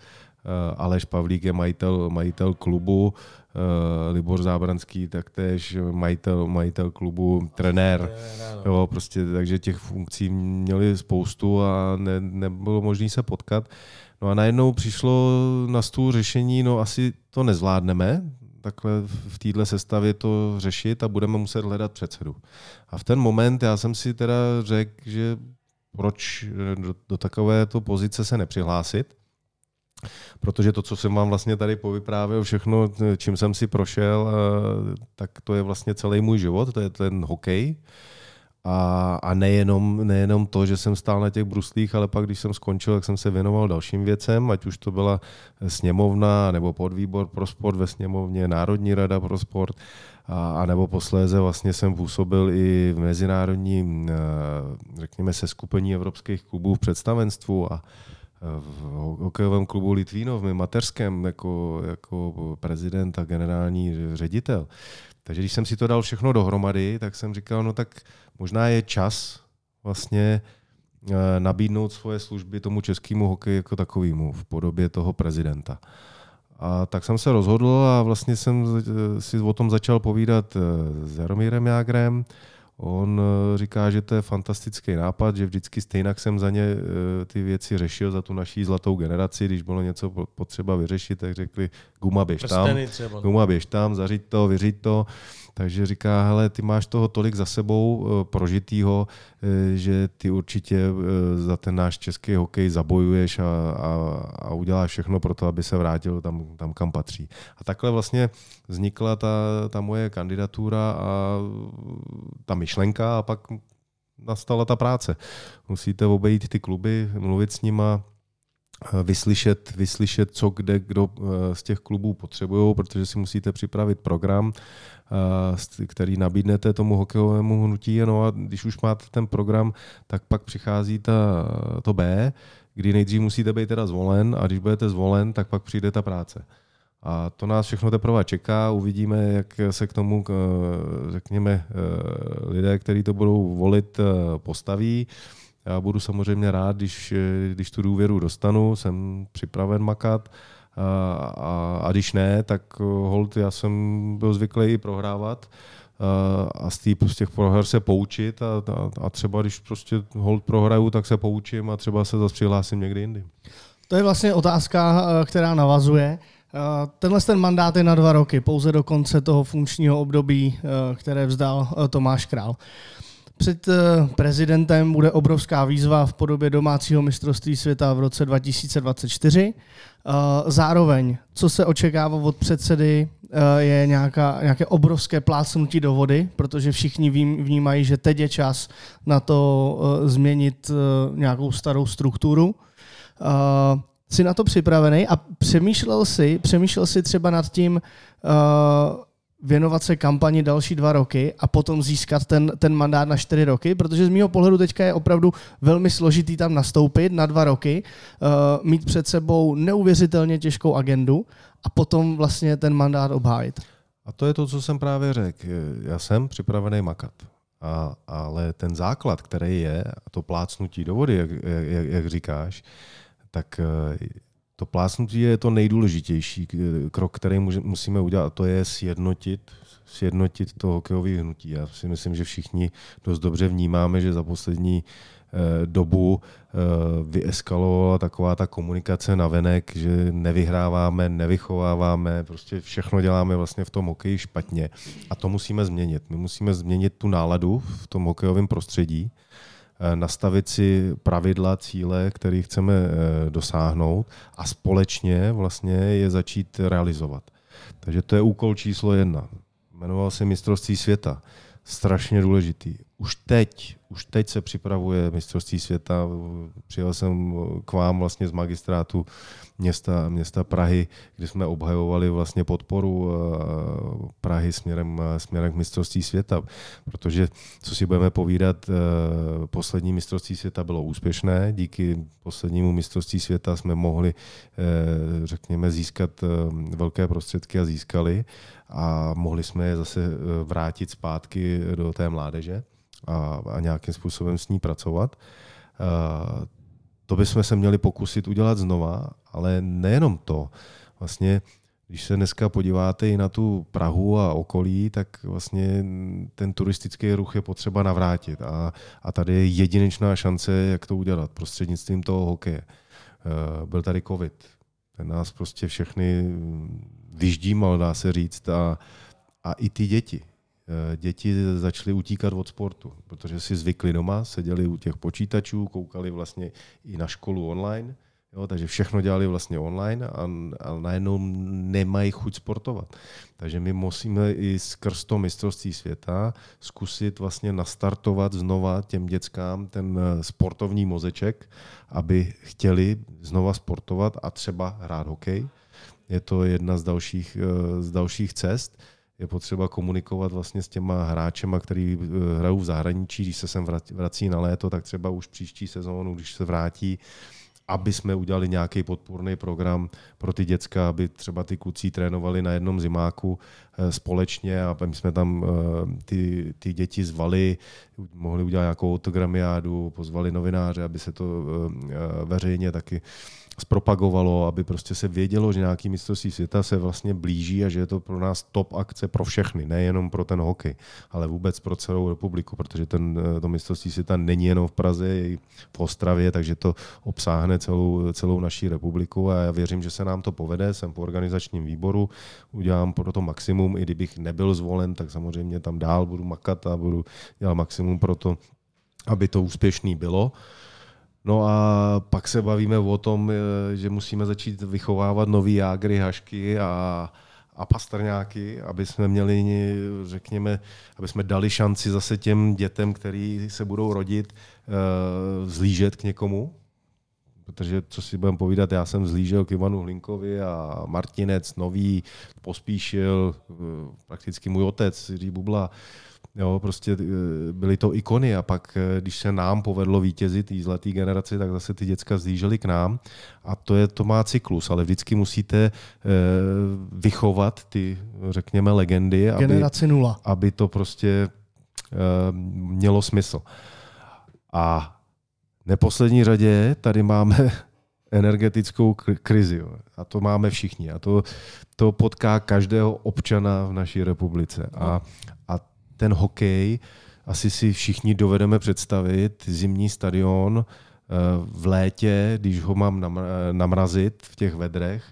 Aleš Pavlík je majitel, majitel klubu, eh, Libor Zábranský taktéž majitel, majitel klubu, trenér. Jo, prostě, takže těch funkcí měli spoustu a ne, nebylo možné se potkat. No a najednou přišlo na stůl řešení, no asi to nezvládneme, takhle v téhle sestavě to řešit a budeme muset hledat předsedu. A v ten moment já jsem si teda řekl, že proč do, do takovéto pozice se nepřihlásit, protože to, co jsem vám vlastně tady povyprávěl, všechno, čím jsem si prošel, eh, tak to je vlastně celý můj život, to je ten hokej. A, a nejenom, nejenom to, že jsem stál na těch bruslích, ale pak, když jsem skončil, tak jsem se věnoval dalším věcem, ať už to byla sněmovna nebo podvýbor pro sport ve sněmovně, Národní rada pro sport, a, a nebo posléze vlastně jsem působil i v mezinárodním, eh, řekněme, seskupení evropských klubů v představenstvu a v hokejovém klubu Litvínov, mým mateřském, jako, jako prezident a generální ředitel. Takže když jsem si to dal všechno dohromady, tak jsem říkal, no tak možná je čas vlastně eh, nabídnout svoje služby tomu českému hokeji jako takovému v podobě toho prezidenta. A tak jsem se rozhodl a vlastně jsem eh, si o tom začal povídat eh, s Jaromírem Jágrem. On eh, říká, že to je fantastický nápad, že vždycky stejně jsem za ně eh, ty věci řešil, za tu naší zlatou generaci, když bylo něco po- potřeba vyřešit, tak řekli, guma běž tam, třeba. guma běž tam, zařiď to, vyřiď to. Takže říká, hele, ty máš toho tolik za sebou eh, prožitýho, eh, že ty určitě eh, za ten náš český hokej zabojuješ a, a, a uděláš všechno pro to, aby se vrátil tam, tam kam patří. A takhle vlastně vznikla ta, ta moje kandidatura a ta myšlenka a pak nastala ta práce. Musíte obejít ty kluby, mluvit s nima, vyslyšet, vyslyšet, co kde kdo eh, z těch klubů potřebují, protože si musíte připravit program, eh, který nabídnete tomu hokejovému hnutí. No a když už máte ten program, tak pak přichází ta, to B, kdy nejdřív musíte být teda zvolen a když budete zvolen, tak pak přijde ta práce. A to nás všechno teprve čeká, uvidíme, jak se k tomu, eh, řekněme, eh, lidé, kteří to budou volit, eh, postaví. Já budu samozřejmě rád, když, eh, když tu důvěru dostanu, jsem připraven makat. A, a, a když ne, tak eh, hold, já jsem byl zvyklý i prohrávat, a z, tý, z těch proher se poučit a, a, a třeba když prostě hold prohraju, tak se poučím a třeba se zase přihlásím někdy jindy. To je vlastně otázka, která navazuje. Tenhle ten mandát je na dva roky, pouze do konce toho funkčního období, které vzdal Tomáš Král. Před prezidentem bude obrovská výzva v podobě domácího mistrovství světa v roce 2024. Zároveň, co se očekává od předsedy, je nějaká, nějaké obrovské plácnutí do vody, protože všichni vnímají, že teď je čas na to změnit nějakou starou strukturu. Jsi na to připravený a přemýšlel si, přemýšlel si třeba nad tím, věnovat se kampani další dva roky a potom získat ten, ten mandát na čtyři roky, protože z mého pohledu teďka je opravdu velmi složitý tam nastoupit na dva roky, uh, mít před sebou neuvěřitelně těžkou agendu a potom vlastně ten mandát obhájit. A to je to, co jsem právě řekl. Já jsem připravený makat. A, ale ten základ, který je, a to plácnutí do vody, jak, jak, jak říkáš, tak eh, to plásnutí je to nejdůležitější krok, který musíme udělat, a to je sjednotit, sjednotit to hokejové hnutí. Já si myslím, že všichni dost dobře vnímáme, že za poslední eh, dobu eh, vyeskalovala taková ta komunikace na venek, že nevyhráváme, nevychováváme, prostě všechno děláme vlastně v tom hokeji špatně. A to musíme změnit. My musíme změnit tu náladu v tom hokejovém prostředí Eh, nastavit si pravidla, cíle, které chceme eh, dosáhnout a společně vlastně je začít realizovat. Takže to je úkol číslo jedna. Jmenoval se mistrovství světa. Strašně důležitý. Už teď, už teď se připravuje mistrovství světa. Přijel jsem k vám vlastně z magistrátu města, města Prahy, kde jsme obhajovali vlastně podporu eh, Prahy směrem, směrem k mistrovství světa. Protože, co si budeme povídat, eh, poslední mistrovství světa bylo úspěšné. Díky poslednímu mistrovství světa jsme mohli, eh, řekněme, získat velké prostředky a získali a mohli jsme je zase vrátit zpátky do té mládeže a, a nějakým způsobem s ní pracovat. To bychom se měli pokusit udělat znova, ale nejenom to. Vlastně, když se dneska podíváte i na tu Prahu a okolí, tak vlastně ten turistický ruch je potřeba navrátit. A, a tady je jedinečná šance, jak to udělat prostřednictvím toho hokeje. Eh, byl tady covid. Ten nás prostě všechny vyždímal, dá se říct, a, a i ty děti. Eh, děti začaly utíkat od sportu, protože si zvykli doma, seděli u těch počítačů, koukali vlastně i na školu online, jo, takže všechno dělali vlastně online a, a najednou nemají chuť sportovat. Takže my musíme i skrz to mistrovství světa zkusit vlastně nastartovat znova těm dětskám ten eh, sportovní mozeček, aby chtěli znova sportovat a třeba hrát hokej. Je to jedna z dalších, eh, z dalších cest je potřeba komunikovat vlastně s těma hráčema, který eh, hrajou v zahraničí, když se sem vrací na léto, tak třeba už příští sezónu, když se vrátí, aby jsme udělali nějaký podpůrný program pro ty děcka, aby třeba ty kluci trénovali na jednom zimáku eh, společně a my jsme tam eh, ty, ty děti zvali, mohli udělat nějakou autogramiádu, pozvali novináře, aby se to veřejně taky zpropagovalo, aby prostě se vědělo, že nějaký mistrovství světa se vlastně blíží a že je to pro nás top akce pro všechny, nejenom pro ten hokej, ale vůbec pro celou republiku, protože ten, eh, to mistrovství světa není jenom v Praze, je i v Ostravě, takže to obsáhne celou, celou naší republiku a já věřím, že se nám to povede. Jsem po organizačním výboru, udělám pro to maximum, i kdybych nebyl zvolen, tak samozřejmě tam dál budu makat a budu dělat maximum pro to, aby to úspěšný bylo. No a pak se bavíme o tom, eh, že musíme začít vychovávat nový jágry, hašky a, a pastrňáky, aby jsme měli, řekněme, aby jsme dali šanci zase těm dětem, který se budou rodit, eh, zlížet k někomu. Protože, co si budeme povídat, já jsem zlížel k Ivanu Hlinkovi a Martinec, Nový, Pospíšil, eh, prakticky můj otec, Jiří Bubla, Jo, prostě eh, byly to ikony a pak, eh, když se nám povedlo vítězit té zlaté generaci, tak zase ty děcka zlížely k nám a to, je, to má cyklus, ale vždycky musíte eh, vychovat ty, řekněme, legendy, aby, nula. aby to prostě mělo smysl. A neposlední řadě tady máme [LAUGHS] energetickou krizi. A to máme všichni. A to, to potká každého občana v naší republice. A, a ten hokej, asi si všichni dovedeme představit zimní stadion eh, v létě, když ho mám namrazit v těch vedrech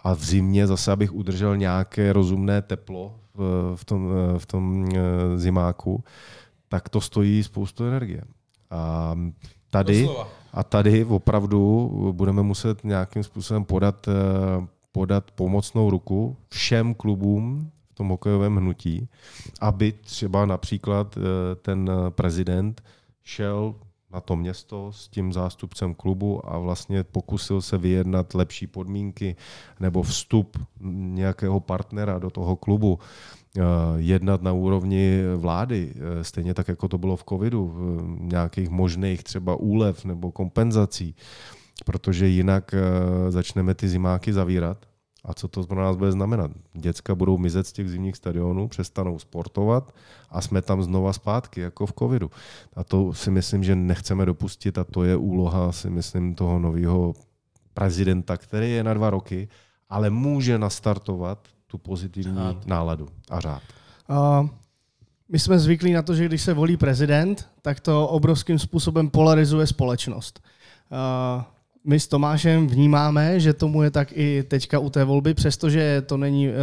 a v zimě zase, abych udržel nějaké rozumné teplo v, v tom, v tom zimáku, tak to stojí spoustu energie. A tady, a tady opravdu budeme muset nějakým způsobem podat, eh, podat pomocnou ruku všem klubům tom hokejovém hnutí, aby třeba například eh, ten prezident šel na to město s tím zástupcem klubu a vlastně pokusil se vyjednat lepší podmínky nebo vstup nějakého partnera do toho klubu Eh, jednat na úrovni vlády, eh, stejně tak, jako to bylo v covidu, nějakých možných třeba úlev nebo kompenzací, protože jinak eh, začneme ty zimáky zavírat. A co to pro nás bude znamenat? Děcka budou mizet z těch zimních stadionů, přestanou sportovat a jsme tam znova zpátky, jako v covidu. A to si myslím, že nechceme dopustit a to je úloha, si myslím, toho nového prezidenta, který je na dva roky, ale může nastartovat tu pozitivní řád. náladu a řád. Uh, my jsme zvyklí na to, že když se volí prezident, tak to obrovským způsobem polarizuje společnost. Uh, my s Tomášem vnímáme, že tomu je tak i teďka u té volby, přestože to není uh,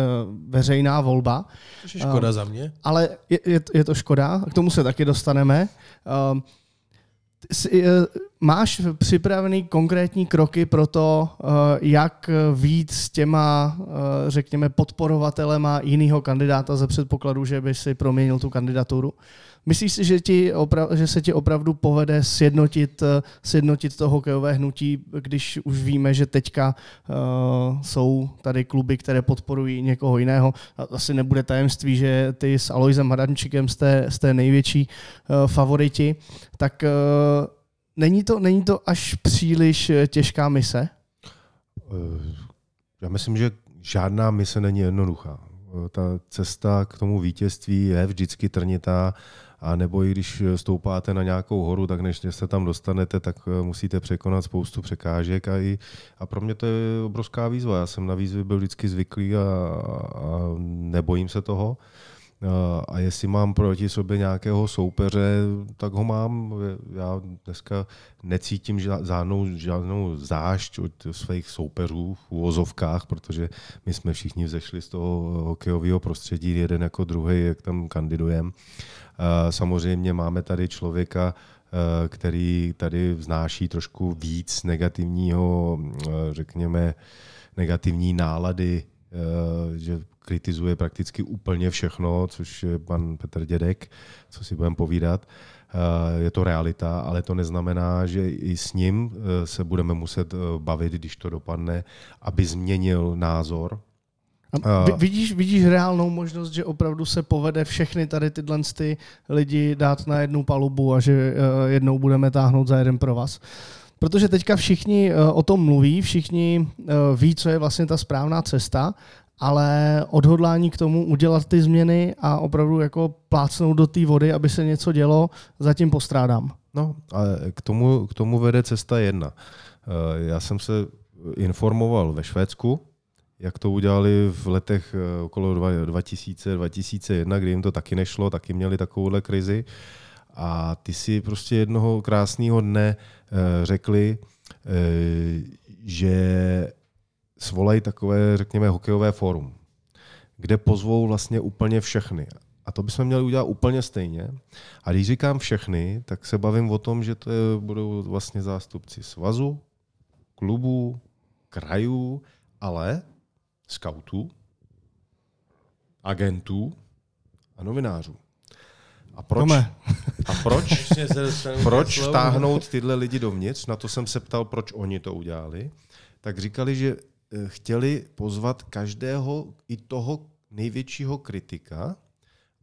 veřejná volba. To je škoda uh, za mě. Ale je, je, je to škoda, k tomu se taky dostaneme. Uh, Eh, máš připravený konkrétní kroky pro to, eh, jak víc s těma, eh, řekněme, podporovatelema jiného kandidáta za předpokladu, že by si proměnil tu kandidaturu? Myslíš si, že, ti opra- že se ti opravdu povede sjednotit, sjednotit to hokejové hnutí, když už víme, že teďka uh, jsou tady kluby, které podporují někoho jiného? Asi nebude tajemství, že ty s Aloisem Hadančikem jste, jste největší uh, favoriti. Tak uh, není, to, není to až příliš těžká mise? Já myslím, že žádná mise není jednoduchá. Ta cesta k tomu vítězství je vždycky trnitá a nebo i když stoupáte na nějakou horu, tak než se tam dostanete, tak eh, musíte překonat spoustu překážek a, i, a pro mě to je obrovská výzva. Já jsem na výzvy byl vždycky zvyklý a, a nebojím se toho. A jestli mám proti sobě nějakého soupeře, tak ho mám. Já dneska necítím žádnou, žádnou zášť od svých soupeřů v úvozovkách, protože my jsme všichni vzešli z toho hokejového prostředí, jeden jako druhý, jak tam kandidujeme. Samozřejmě máme tady člověka, který tady vznáší trošku víc negativního, řekněme, negativní nálady, že kritizuje prakticky úplně všechno, což je pan Petr Dědek, co si budeme povídat. Je to realita, ale to neznamená, že i s ním se budeme muset bavit, když to dopadne, aby změnil názor a vidíš, vidíš reálnou možnost, že opravdu se povede všechny tady tyhle ty lidi dát na jednu palubu a že uh, jednou budeme táhnout za jeden pro vás? Protože teďka všichni uh, o tom mluví, všichni ví, co je vlastně ta správná cesta, ale odhodlání k tomu udělat ty změny a opravdu jako plácnout do té vody, aby se něco dělo, zatím postrádám. No, ale k tomu, k tomu vede cesta jedna. Já jsem se informoval ve Švédsku, jak to udělali v letech eh, okolo 2000, 2001, kdy jim to taky nešlo, taky měli takovouhle krizi. A ty si prostě jednoho krásného dne eh, řekli, eh, že svolají takové, řekněme, hokejové fórum, kde pozvou vlastně úplně všechny. A to bychom měli udělat úplně stejně. A když říkám všechny, tak se bavím o tom, že to budou vlastně zástupci svazu, klubů, krajů, ale skautů, agentů a novinářů. A proč, a proč, [LAUGHS] proč táhnout tyhle lidi dovnitř? Na to jsem se ptal, proč oni to udělali. Tak říkali, že eh, chtěli pozvat každého i toho největšího kritika,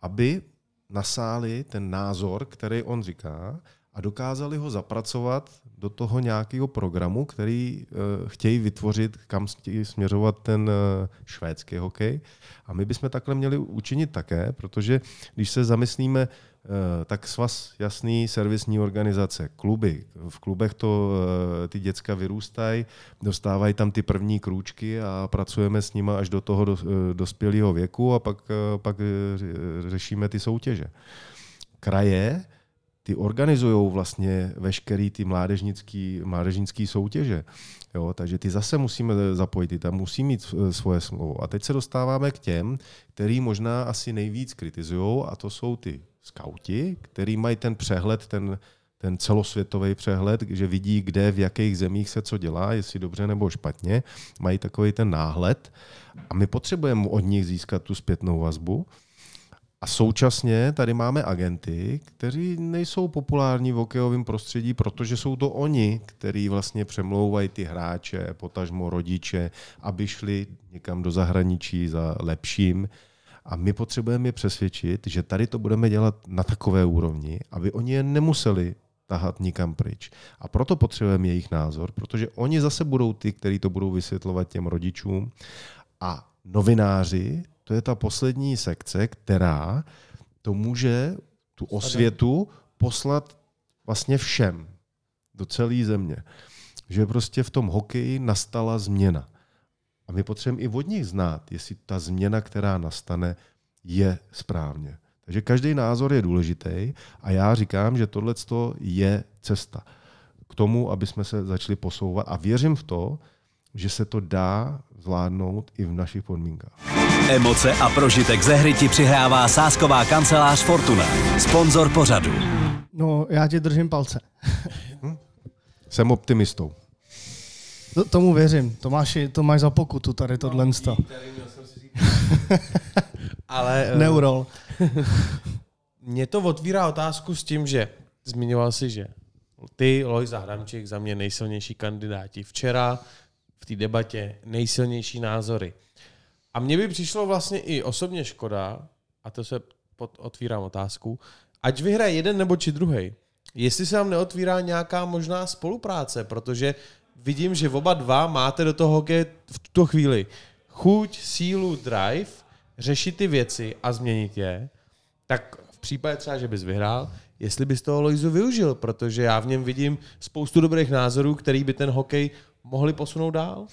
aby nasáli ten názor, který on říká, a dokázali ho zapracovat do toho nějakého programu, který uh, chtějí vytvořit, kam chtějí směřovat ten uh, švédský hokej. A my bychom takhle měli učinit také, protože když se zamyslíme Eh, tak svaz jasný, servisní organizace, kluby. V klubech to eh, ty děcka vyrůstají, dostávají tam ty první krůčky a pracujeme s nimi až do toho eh, dospělého věku a pak, pak řešíme ty soutěže. Kraje, ty organizují vlastně veškerý ty mládežnický, mládežnický soutěže. Jo, takže ty zase musíme zapojit, ty tam musí mít svoje slovo. A teď se dostáváme k těm, který možná asi nejvíc kritizují, a to jsou ty skauti, který mají ten přehled, ten, ten celosvětový přehled, že vidí, kde, v jakých zemích se co dělá, jestli dobře nebo špatně, mají takový ten náhled a my potřebujeme od nich získat tu zpětnou vazbu. A současně tady máme agenty, kteří nejsou populární v hokejovém prostředí, protože jsou to oni, kteří vlastně přemlouvají ty hráče, potažmo rodiče, aby šli někam do zahraničí za lepším. A my potřebujeme je přesvědčit, že tady to budeme dělat na takové úrovni, aby oni je nemuseli tahat nikam pryč. A proto potřebujeme jejich názor, protože oni zase budou ty, kteří to budou vysvětlovat těm rodičům. A novináři, to je ta poslední sekce, která to může tu osvětu poslat vlastně všem, do celé země. Že prostě v tom hokeji nastala změna. A my potřebujeme i od nich znát, jestli ta změna, která nastane, je správně. Takže každý názor je důležitý a já říkám, že tohle je cesta k tomu, aby jsme se začali posouvat a věřím v to, že se to dá zvládnout i v našich podmínkách. Emoce a prožitek ze hry ti přihrává sásková kancelář Fortuna, sponzor pořadu. No, já ti držím palce. hm? Jsem optimistou. To, tomu věřím. Tomáši, to máš za pokutu tady tohle. No, Ale... Uh, Neurol. Mě to otvírá otázku s tím, že zmiňoval si, že ty, Loj Zahramčík, za mě nejsilnější kandidáti. Včera v té debatě nejsilnější názory. A mně by přišlo vlastně i osobně škoda, a to se pod, otvírám otázku, ať vyhraje jeden nebo či druhý. Jestli se nám neotvírá nějaká možná spolupráce, protože vidím, že oba dva máte do toho hokeje v tuto chvíli chuť, sílu, drive, řešit ty věci a změnit je, tak v případě třeba, že bys vyhrál, jestli bys toho Loizu využil, protože já v něm vidím spoustu dobrých názorů, který by ten hokej mohli posunout dál.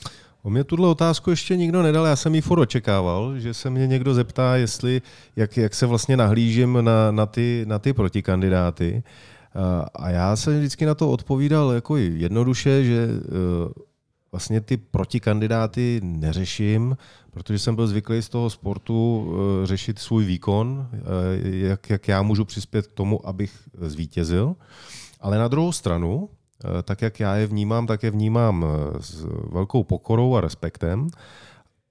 O mě tuhle otázku ještě nikdo nedal, já jsem ji furt očekával, že se mě někdo zeptá, jestli, jak, jak se vlastně nahlížím na, na, ty, na ty protikandidáty. A já jsem vždycky na to odpovídal jako jednoduše, že e, vlastně ty protikandidáty neřeším, protože jsem byl zvyklý z toho sportu e, řešit svůj výkon, e, jak, jak já můžu přispět k tomu, abych zvítězil. Ale na druhou stranu, tak jak já je vnímám, tak je vnímám s velkou pokorou a respektem.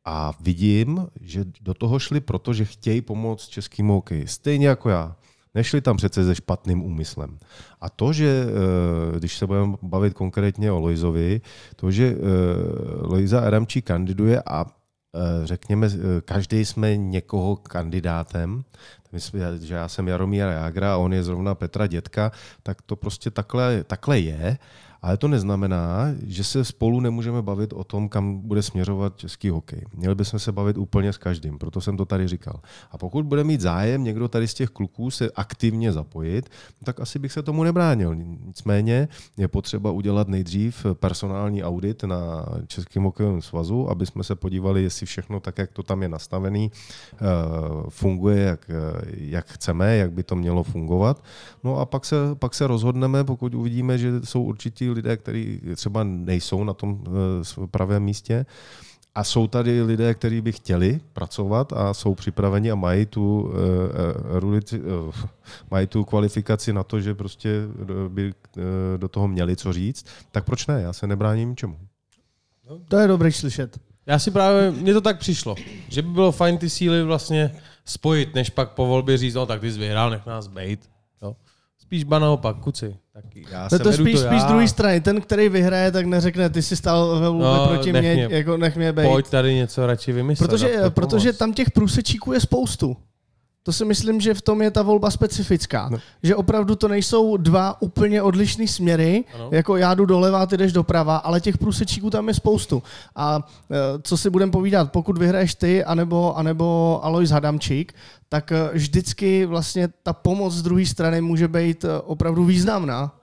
A vidím, že do toho šli, protože chtějí pomoct českým hokeji. Stejně jako já. Nešli tam přece se špatným úmyslem. A to, že eh, když se budeme bavit konkrétně o Lojzovi, to, že eh, Lojza Adamčí kandiduje a eh, řekněme, každý jsme někoho kandidátem, že já jsem Jaromíra Jágra a on je zrovna Petra Dětka, tak to prostě takhle, takhle je. Ale to neznamená, že se spolu nemůžeme bavit o tom, kam bude směřovat český hokej. Měli bychom se bavit úplně s každým, proto jsem to tady říkal. A pokud bude mít zájem někdo tady z těch kluků se aktivně zapojit, tak asi bych se tomu nebránil. Nicméně je potřeba udělat nejdřív personální audit na Českém hokejovém svazu, aby jsme se podívali, jestli všechno tak, jak to tam je nastavený, eh, funguje, jak, jak chceme, jak by to mělo fungovat. No a pak se, pak se rozhodneme, pokud uvidíme, že jsou lidé, kteří třeba nejsou na tom eh, pravém místě. A jsou tady lidé, kteří by chtěli pracovat a jsou připraveni a mají tu, uh, uh, mají tu kvalifikaci na to, že prostě by do toho měli co říct, tak proč ne? Já se nebráním ničemu. To je dobré slyšet. Já si právě, mně to tak přišlo, že by bylo fajn ty síly vlastně spojit, než pak po volbě říct, no tak ty jsi vyhrál, nech nás bejt. Jo. Spíš ba naopak, kuci. Taky. Já to, to spíš, to spíš druhý strany. Ten, který vyhraje, tak neřekne, ty jsi stál ve no, proti nech mě, mě, jako nech mě bejt. Pojď tady něco radši vymyslet. Protože, protože tam těch průsečíků je spoustu. To si myslím, že v tom je ta volba specifická. No. Že opravdu to nejsou dva úplně odlišné směry, ano. jako já jdu doleva, ty jdeš doprava, ale těch průsečíků tam je spoustu. A e, co si budeme povídat, pokud vyhraješ ty, anebo, anebo Alois Hadamčík, tak e, vždycky vlastně ta pomoc z druhé strany může být e, opravdu významná.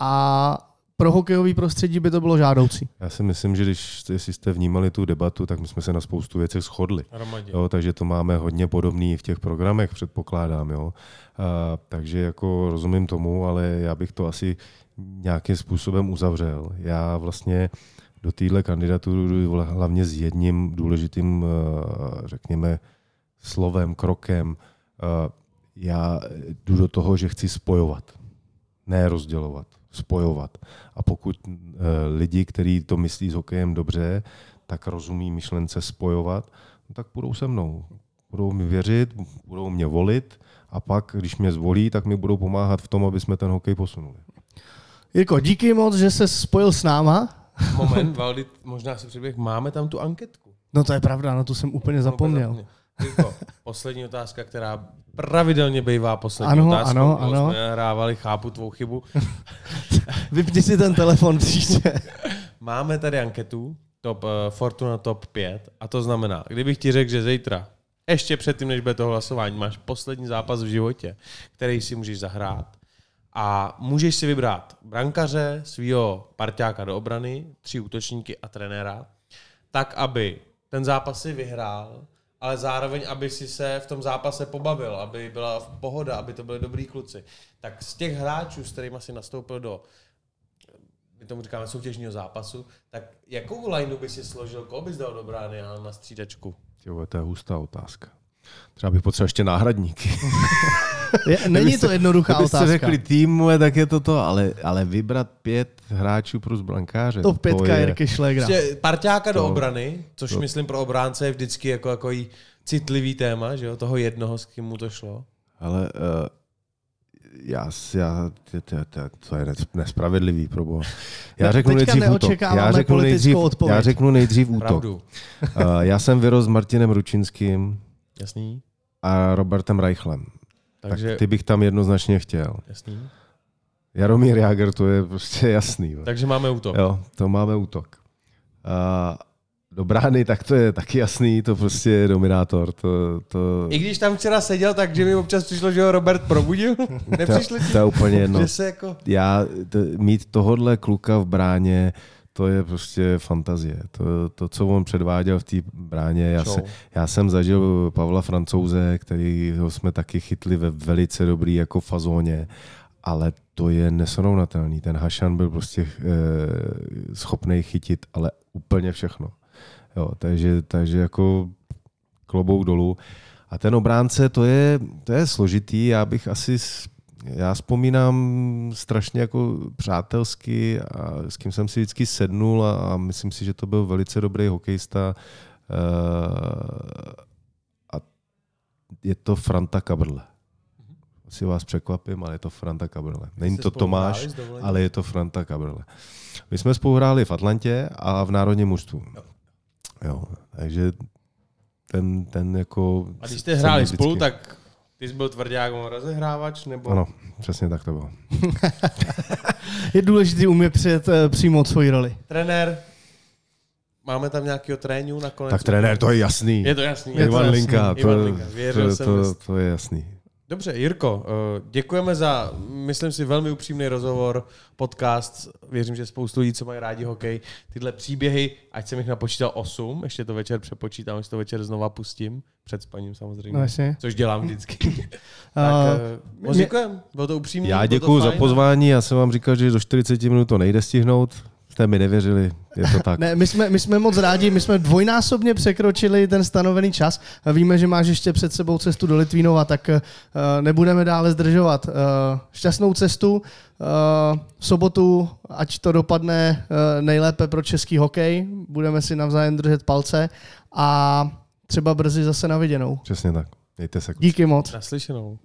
A pro hokejový prostředí by to bylo žádoucí. Já si myslím, že když jestli jste vnímali tu debatu, tak my jsme se na spoustu věcech shodli. Jo, takže to máme hodně podobný v těch programech, předpokládám. Jo. A, takže jako rozumím tomu, ale já bych to asi nějakým způsobem uzavřel. Já vlastně do téhle kandidatury hlavně s jedním důležitým, řekněme, slovem, krokem. Já jdu do toho, že chci spojovat, ne rozdělovat spojovat. A pokud e, lidi, kteří to myslí s hokejem dobře, tak rozumí myšlence spojovat, no tak budou se mnou. Budou mi věřit, budou mě volit a pak, když mě zvolí, tak mi budou pomáhat v tom, aby jsme ten hokej posunuli. Jirko, díky moc, že se spojil s náma. Moment, Valdy, možná si přiběh, máme tam tu anketku. No to je pravda, na to jsem úplně zapomněl. Jirko, poslední otázka, která pravidelně bývá poslední ano, otázkou. Ano, ano, jsme hrávali, chápu tvou chybu. [LAUGHS] Vypni si ten telefon příště. [LAUGHS] Máme tady anketu, top, uh, Fortuna top 5, a to znamená, kdybych ti řekl, že zítra, ještě předtím, než bude to hlasování, máš poslední zápas v životě, který si můžeš zahrát, a můžeš si vybrat brankaře, svého parťáka do obrany, tři útočníky a trenéra, tak, aby ten zápas si vyhrál, ale zároveň, aby si se v tom zápase pobavil, aby byla pohoda, aby to byli dobrý kluci. Tak z těch hráčů, s kterými si nastoupil do my tomu říkáme soutěžního zápasu, tak jakou lineu by si složil, koho bys dal do brány a na střídačku? Jo, to je hustá otázka. Třeba bych potřeboval ještě náhradníky. je, [LAUGHS] není to jednoduchá Kdybyste otázka. řekli týmu, tak je to to, ale, ale vybrat pět hráčů plus brankáře. To pětka je... Jirky Šlegra. Prostě parťáka to... do obrany, což to... myslím pro obránce je vždycky jako, jako citlivý téma, že jo, toho jednoho, s kým mu to šlo. Ale uh, já, já to, to, to, to je nespravedlivý, probo. Já řeknu nejdřív útok. Já řeknu nejdřív, odpověď. já řeknu nejdřív útok. Uh, já jsem vyrost s Martinem Ručinským. Jasný. A Robertem Reichlem. Takže... Tak ty bych tam jednoznačně chtěl. Jasný. Jaromír Jager, to je prostě jasný. Takže máme útok. Jo, to máme útok. Uh, do brány, tak to je taky jasný, to prostě je dominátor. To, to... I když tam včera seděl, tak že mi občas přišlo, že ho Robert probudil. [LAUGHS] Nepřišli to, to je úplně [LAUGHS] jedno. Jako... Já, to, mít tohodle kluka v bráně, to je prostě fantazie. To, to co on předváděl v té bráně. Já, se, já jsem zažil Pavla Francouze, který ho jsme taky chytli ve velice dobrý jako fazóně, ale to je nesrovnatelný. Ten Hašan byl prostě e, schopný chytit, ale úplně všechno. Jo, takže, takže jako klobouk dolů. A ten obránce, to je, to je složitý. Já bych asi, já vzpomínám strašně jako přátelsky, a s kým jsem si vždycky sednul a, a myslím si, že to byl velice dobrý hokejista. Uh, a je to Franta Kabrle. Asi vás překvapím, ale je to Franta Kabrle. Není to Tomáš, ale je to Franta Kabrle. My jsme spolu hráli v Atlantě a v národním mužstvu. Jo, takže ten, ten jako... A když jste hráli vždycky... spolu, tak ty jsi byl tvrdák rozehrávač, nebo... Ano, přesně tak to bylo. [LAUGHS] je důležité umět přijet, eh, přijmout svoji roli. Trenér, Máme tam nějakého trénu nakonec? Tak trenér, to je jasný. Je to jasný. Je Ivan Linka, to, Ivan Linka. to, to, to, to je jasný. Dobře, Jirko, eh, děkujeme za, myslím si, velmi upřímný rozhovor, podcast. Věřím, že spoustu lidí, co mají rádi hokej, tyhle příběhy, ať jsem jich napočítal 8, ještě to večer přepočítám, až to večer znova pustím, před spaním samozřejmě, no, což dělám vždycky. [LAUGHS] tak uh, moc děkujem, bylo to upřímné. Já děkuji za pozvání, já jsem vám říkal, že do 40 minut to nejde stihnout, jste mi nevěřili, je to tak. [LAUGHS] ne, my jsme, my jsme moc rádi, my jsme dvojnásobně překročili ten stanovený čas. Víme, že máš ještě před sebou cestu do Litvínova, tak uh, nebudeme dále zdržovat. Uh, šťastnou cestu, uh, v sobotu, ať to dopadne uh, nejlépe pro český hokej, budeme si navzájem držet palce a třeba brzy zase na viděnou. Přesně tak. Mějte se. Díky moc. Naslyšenou.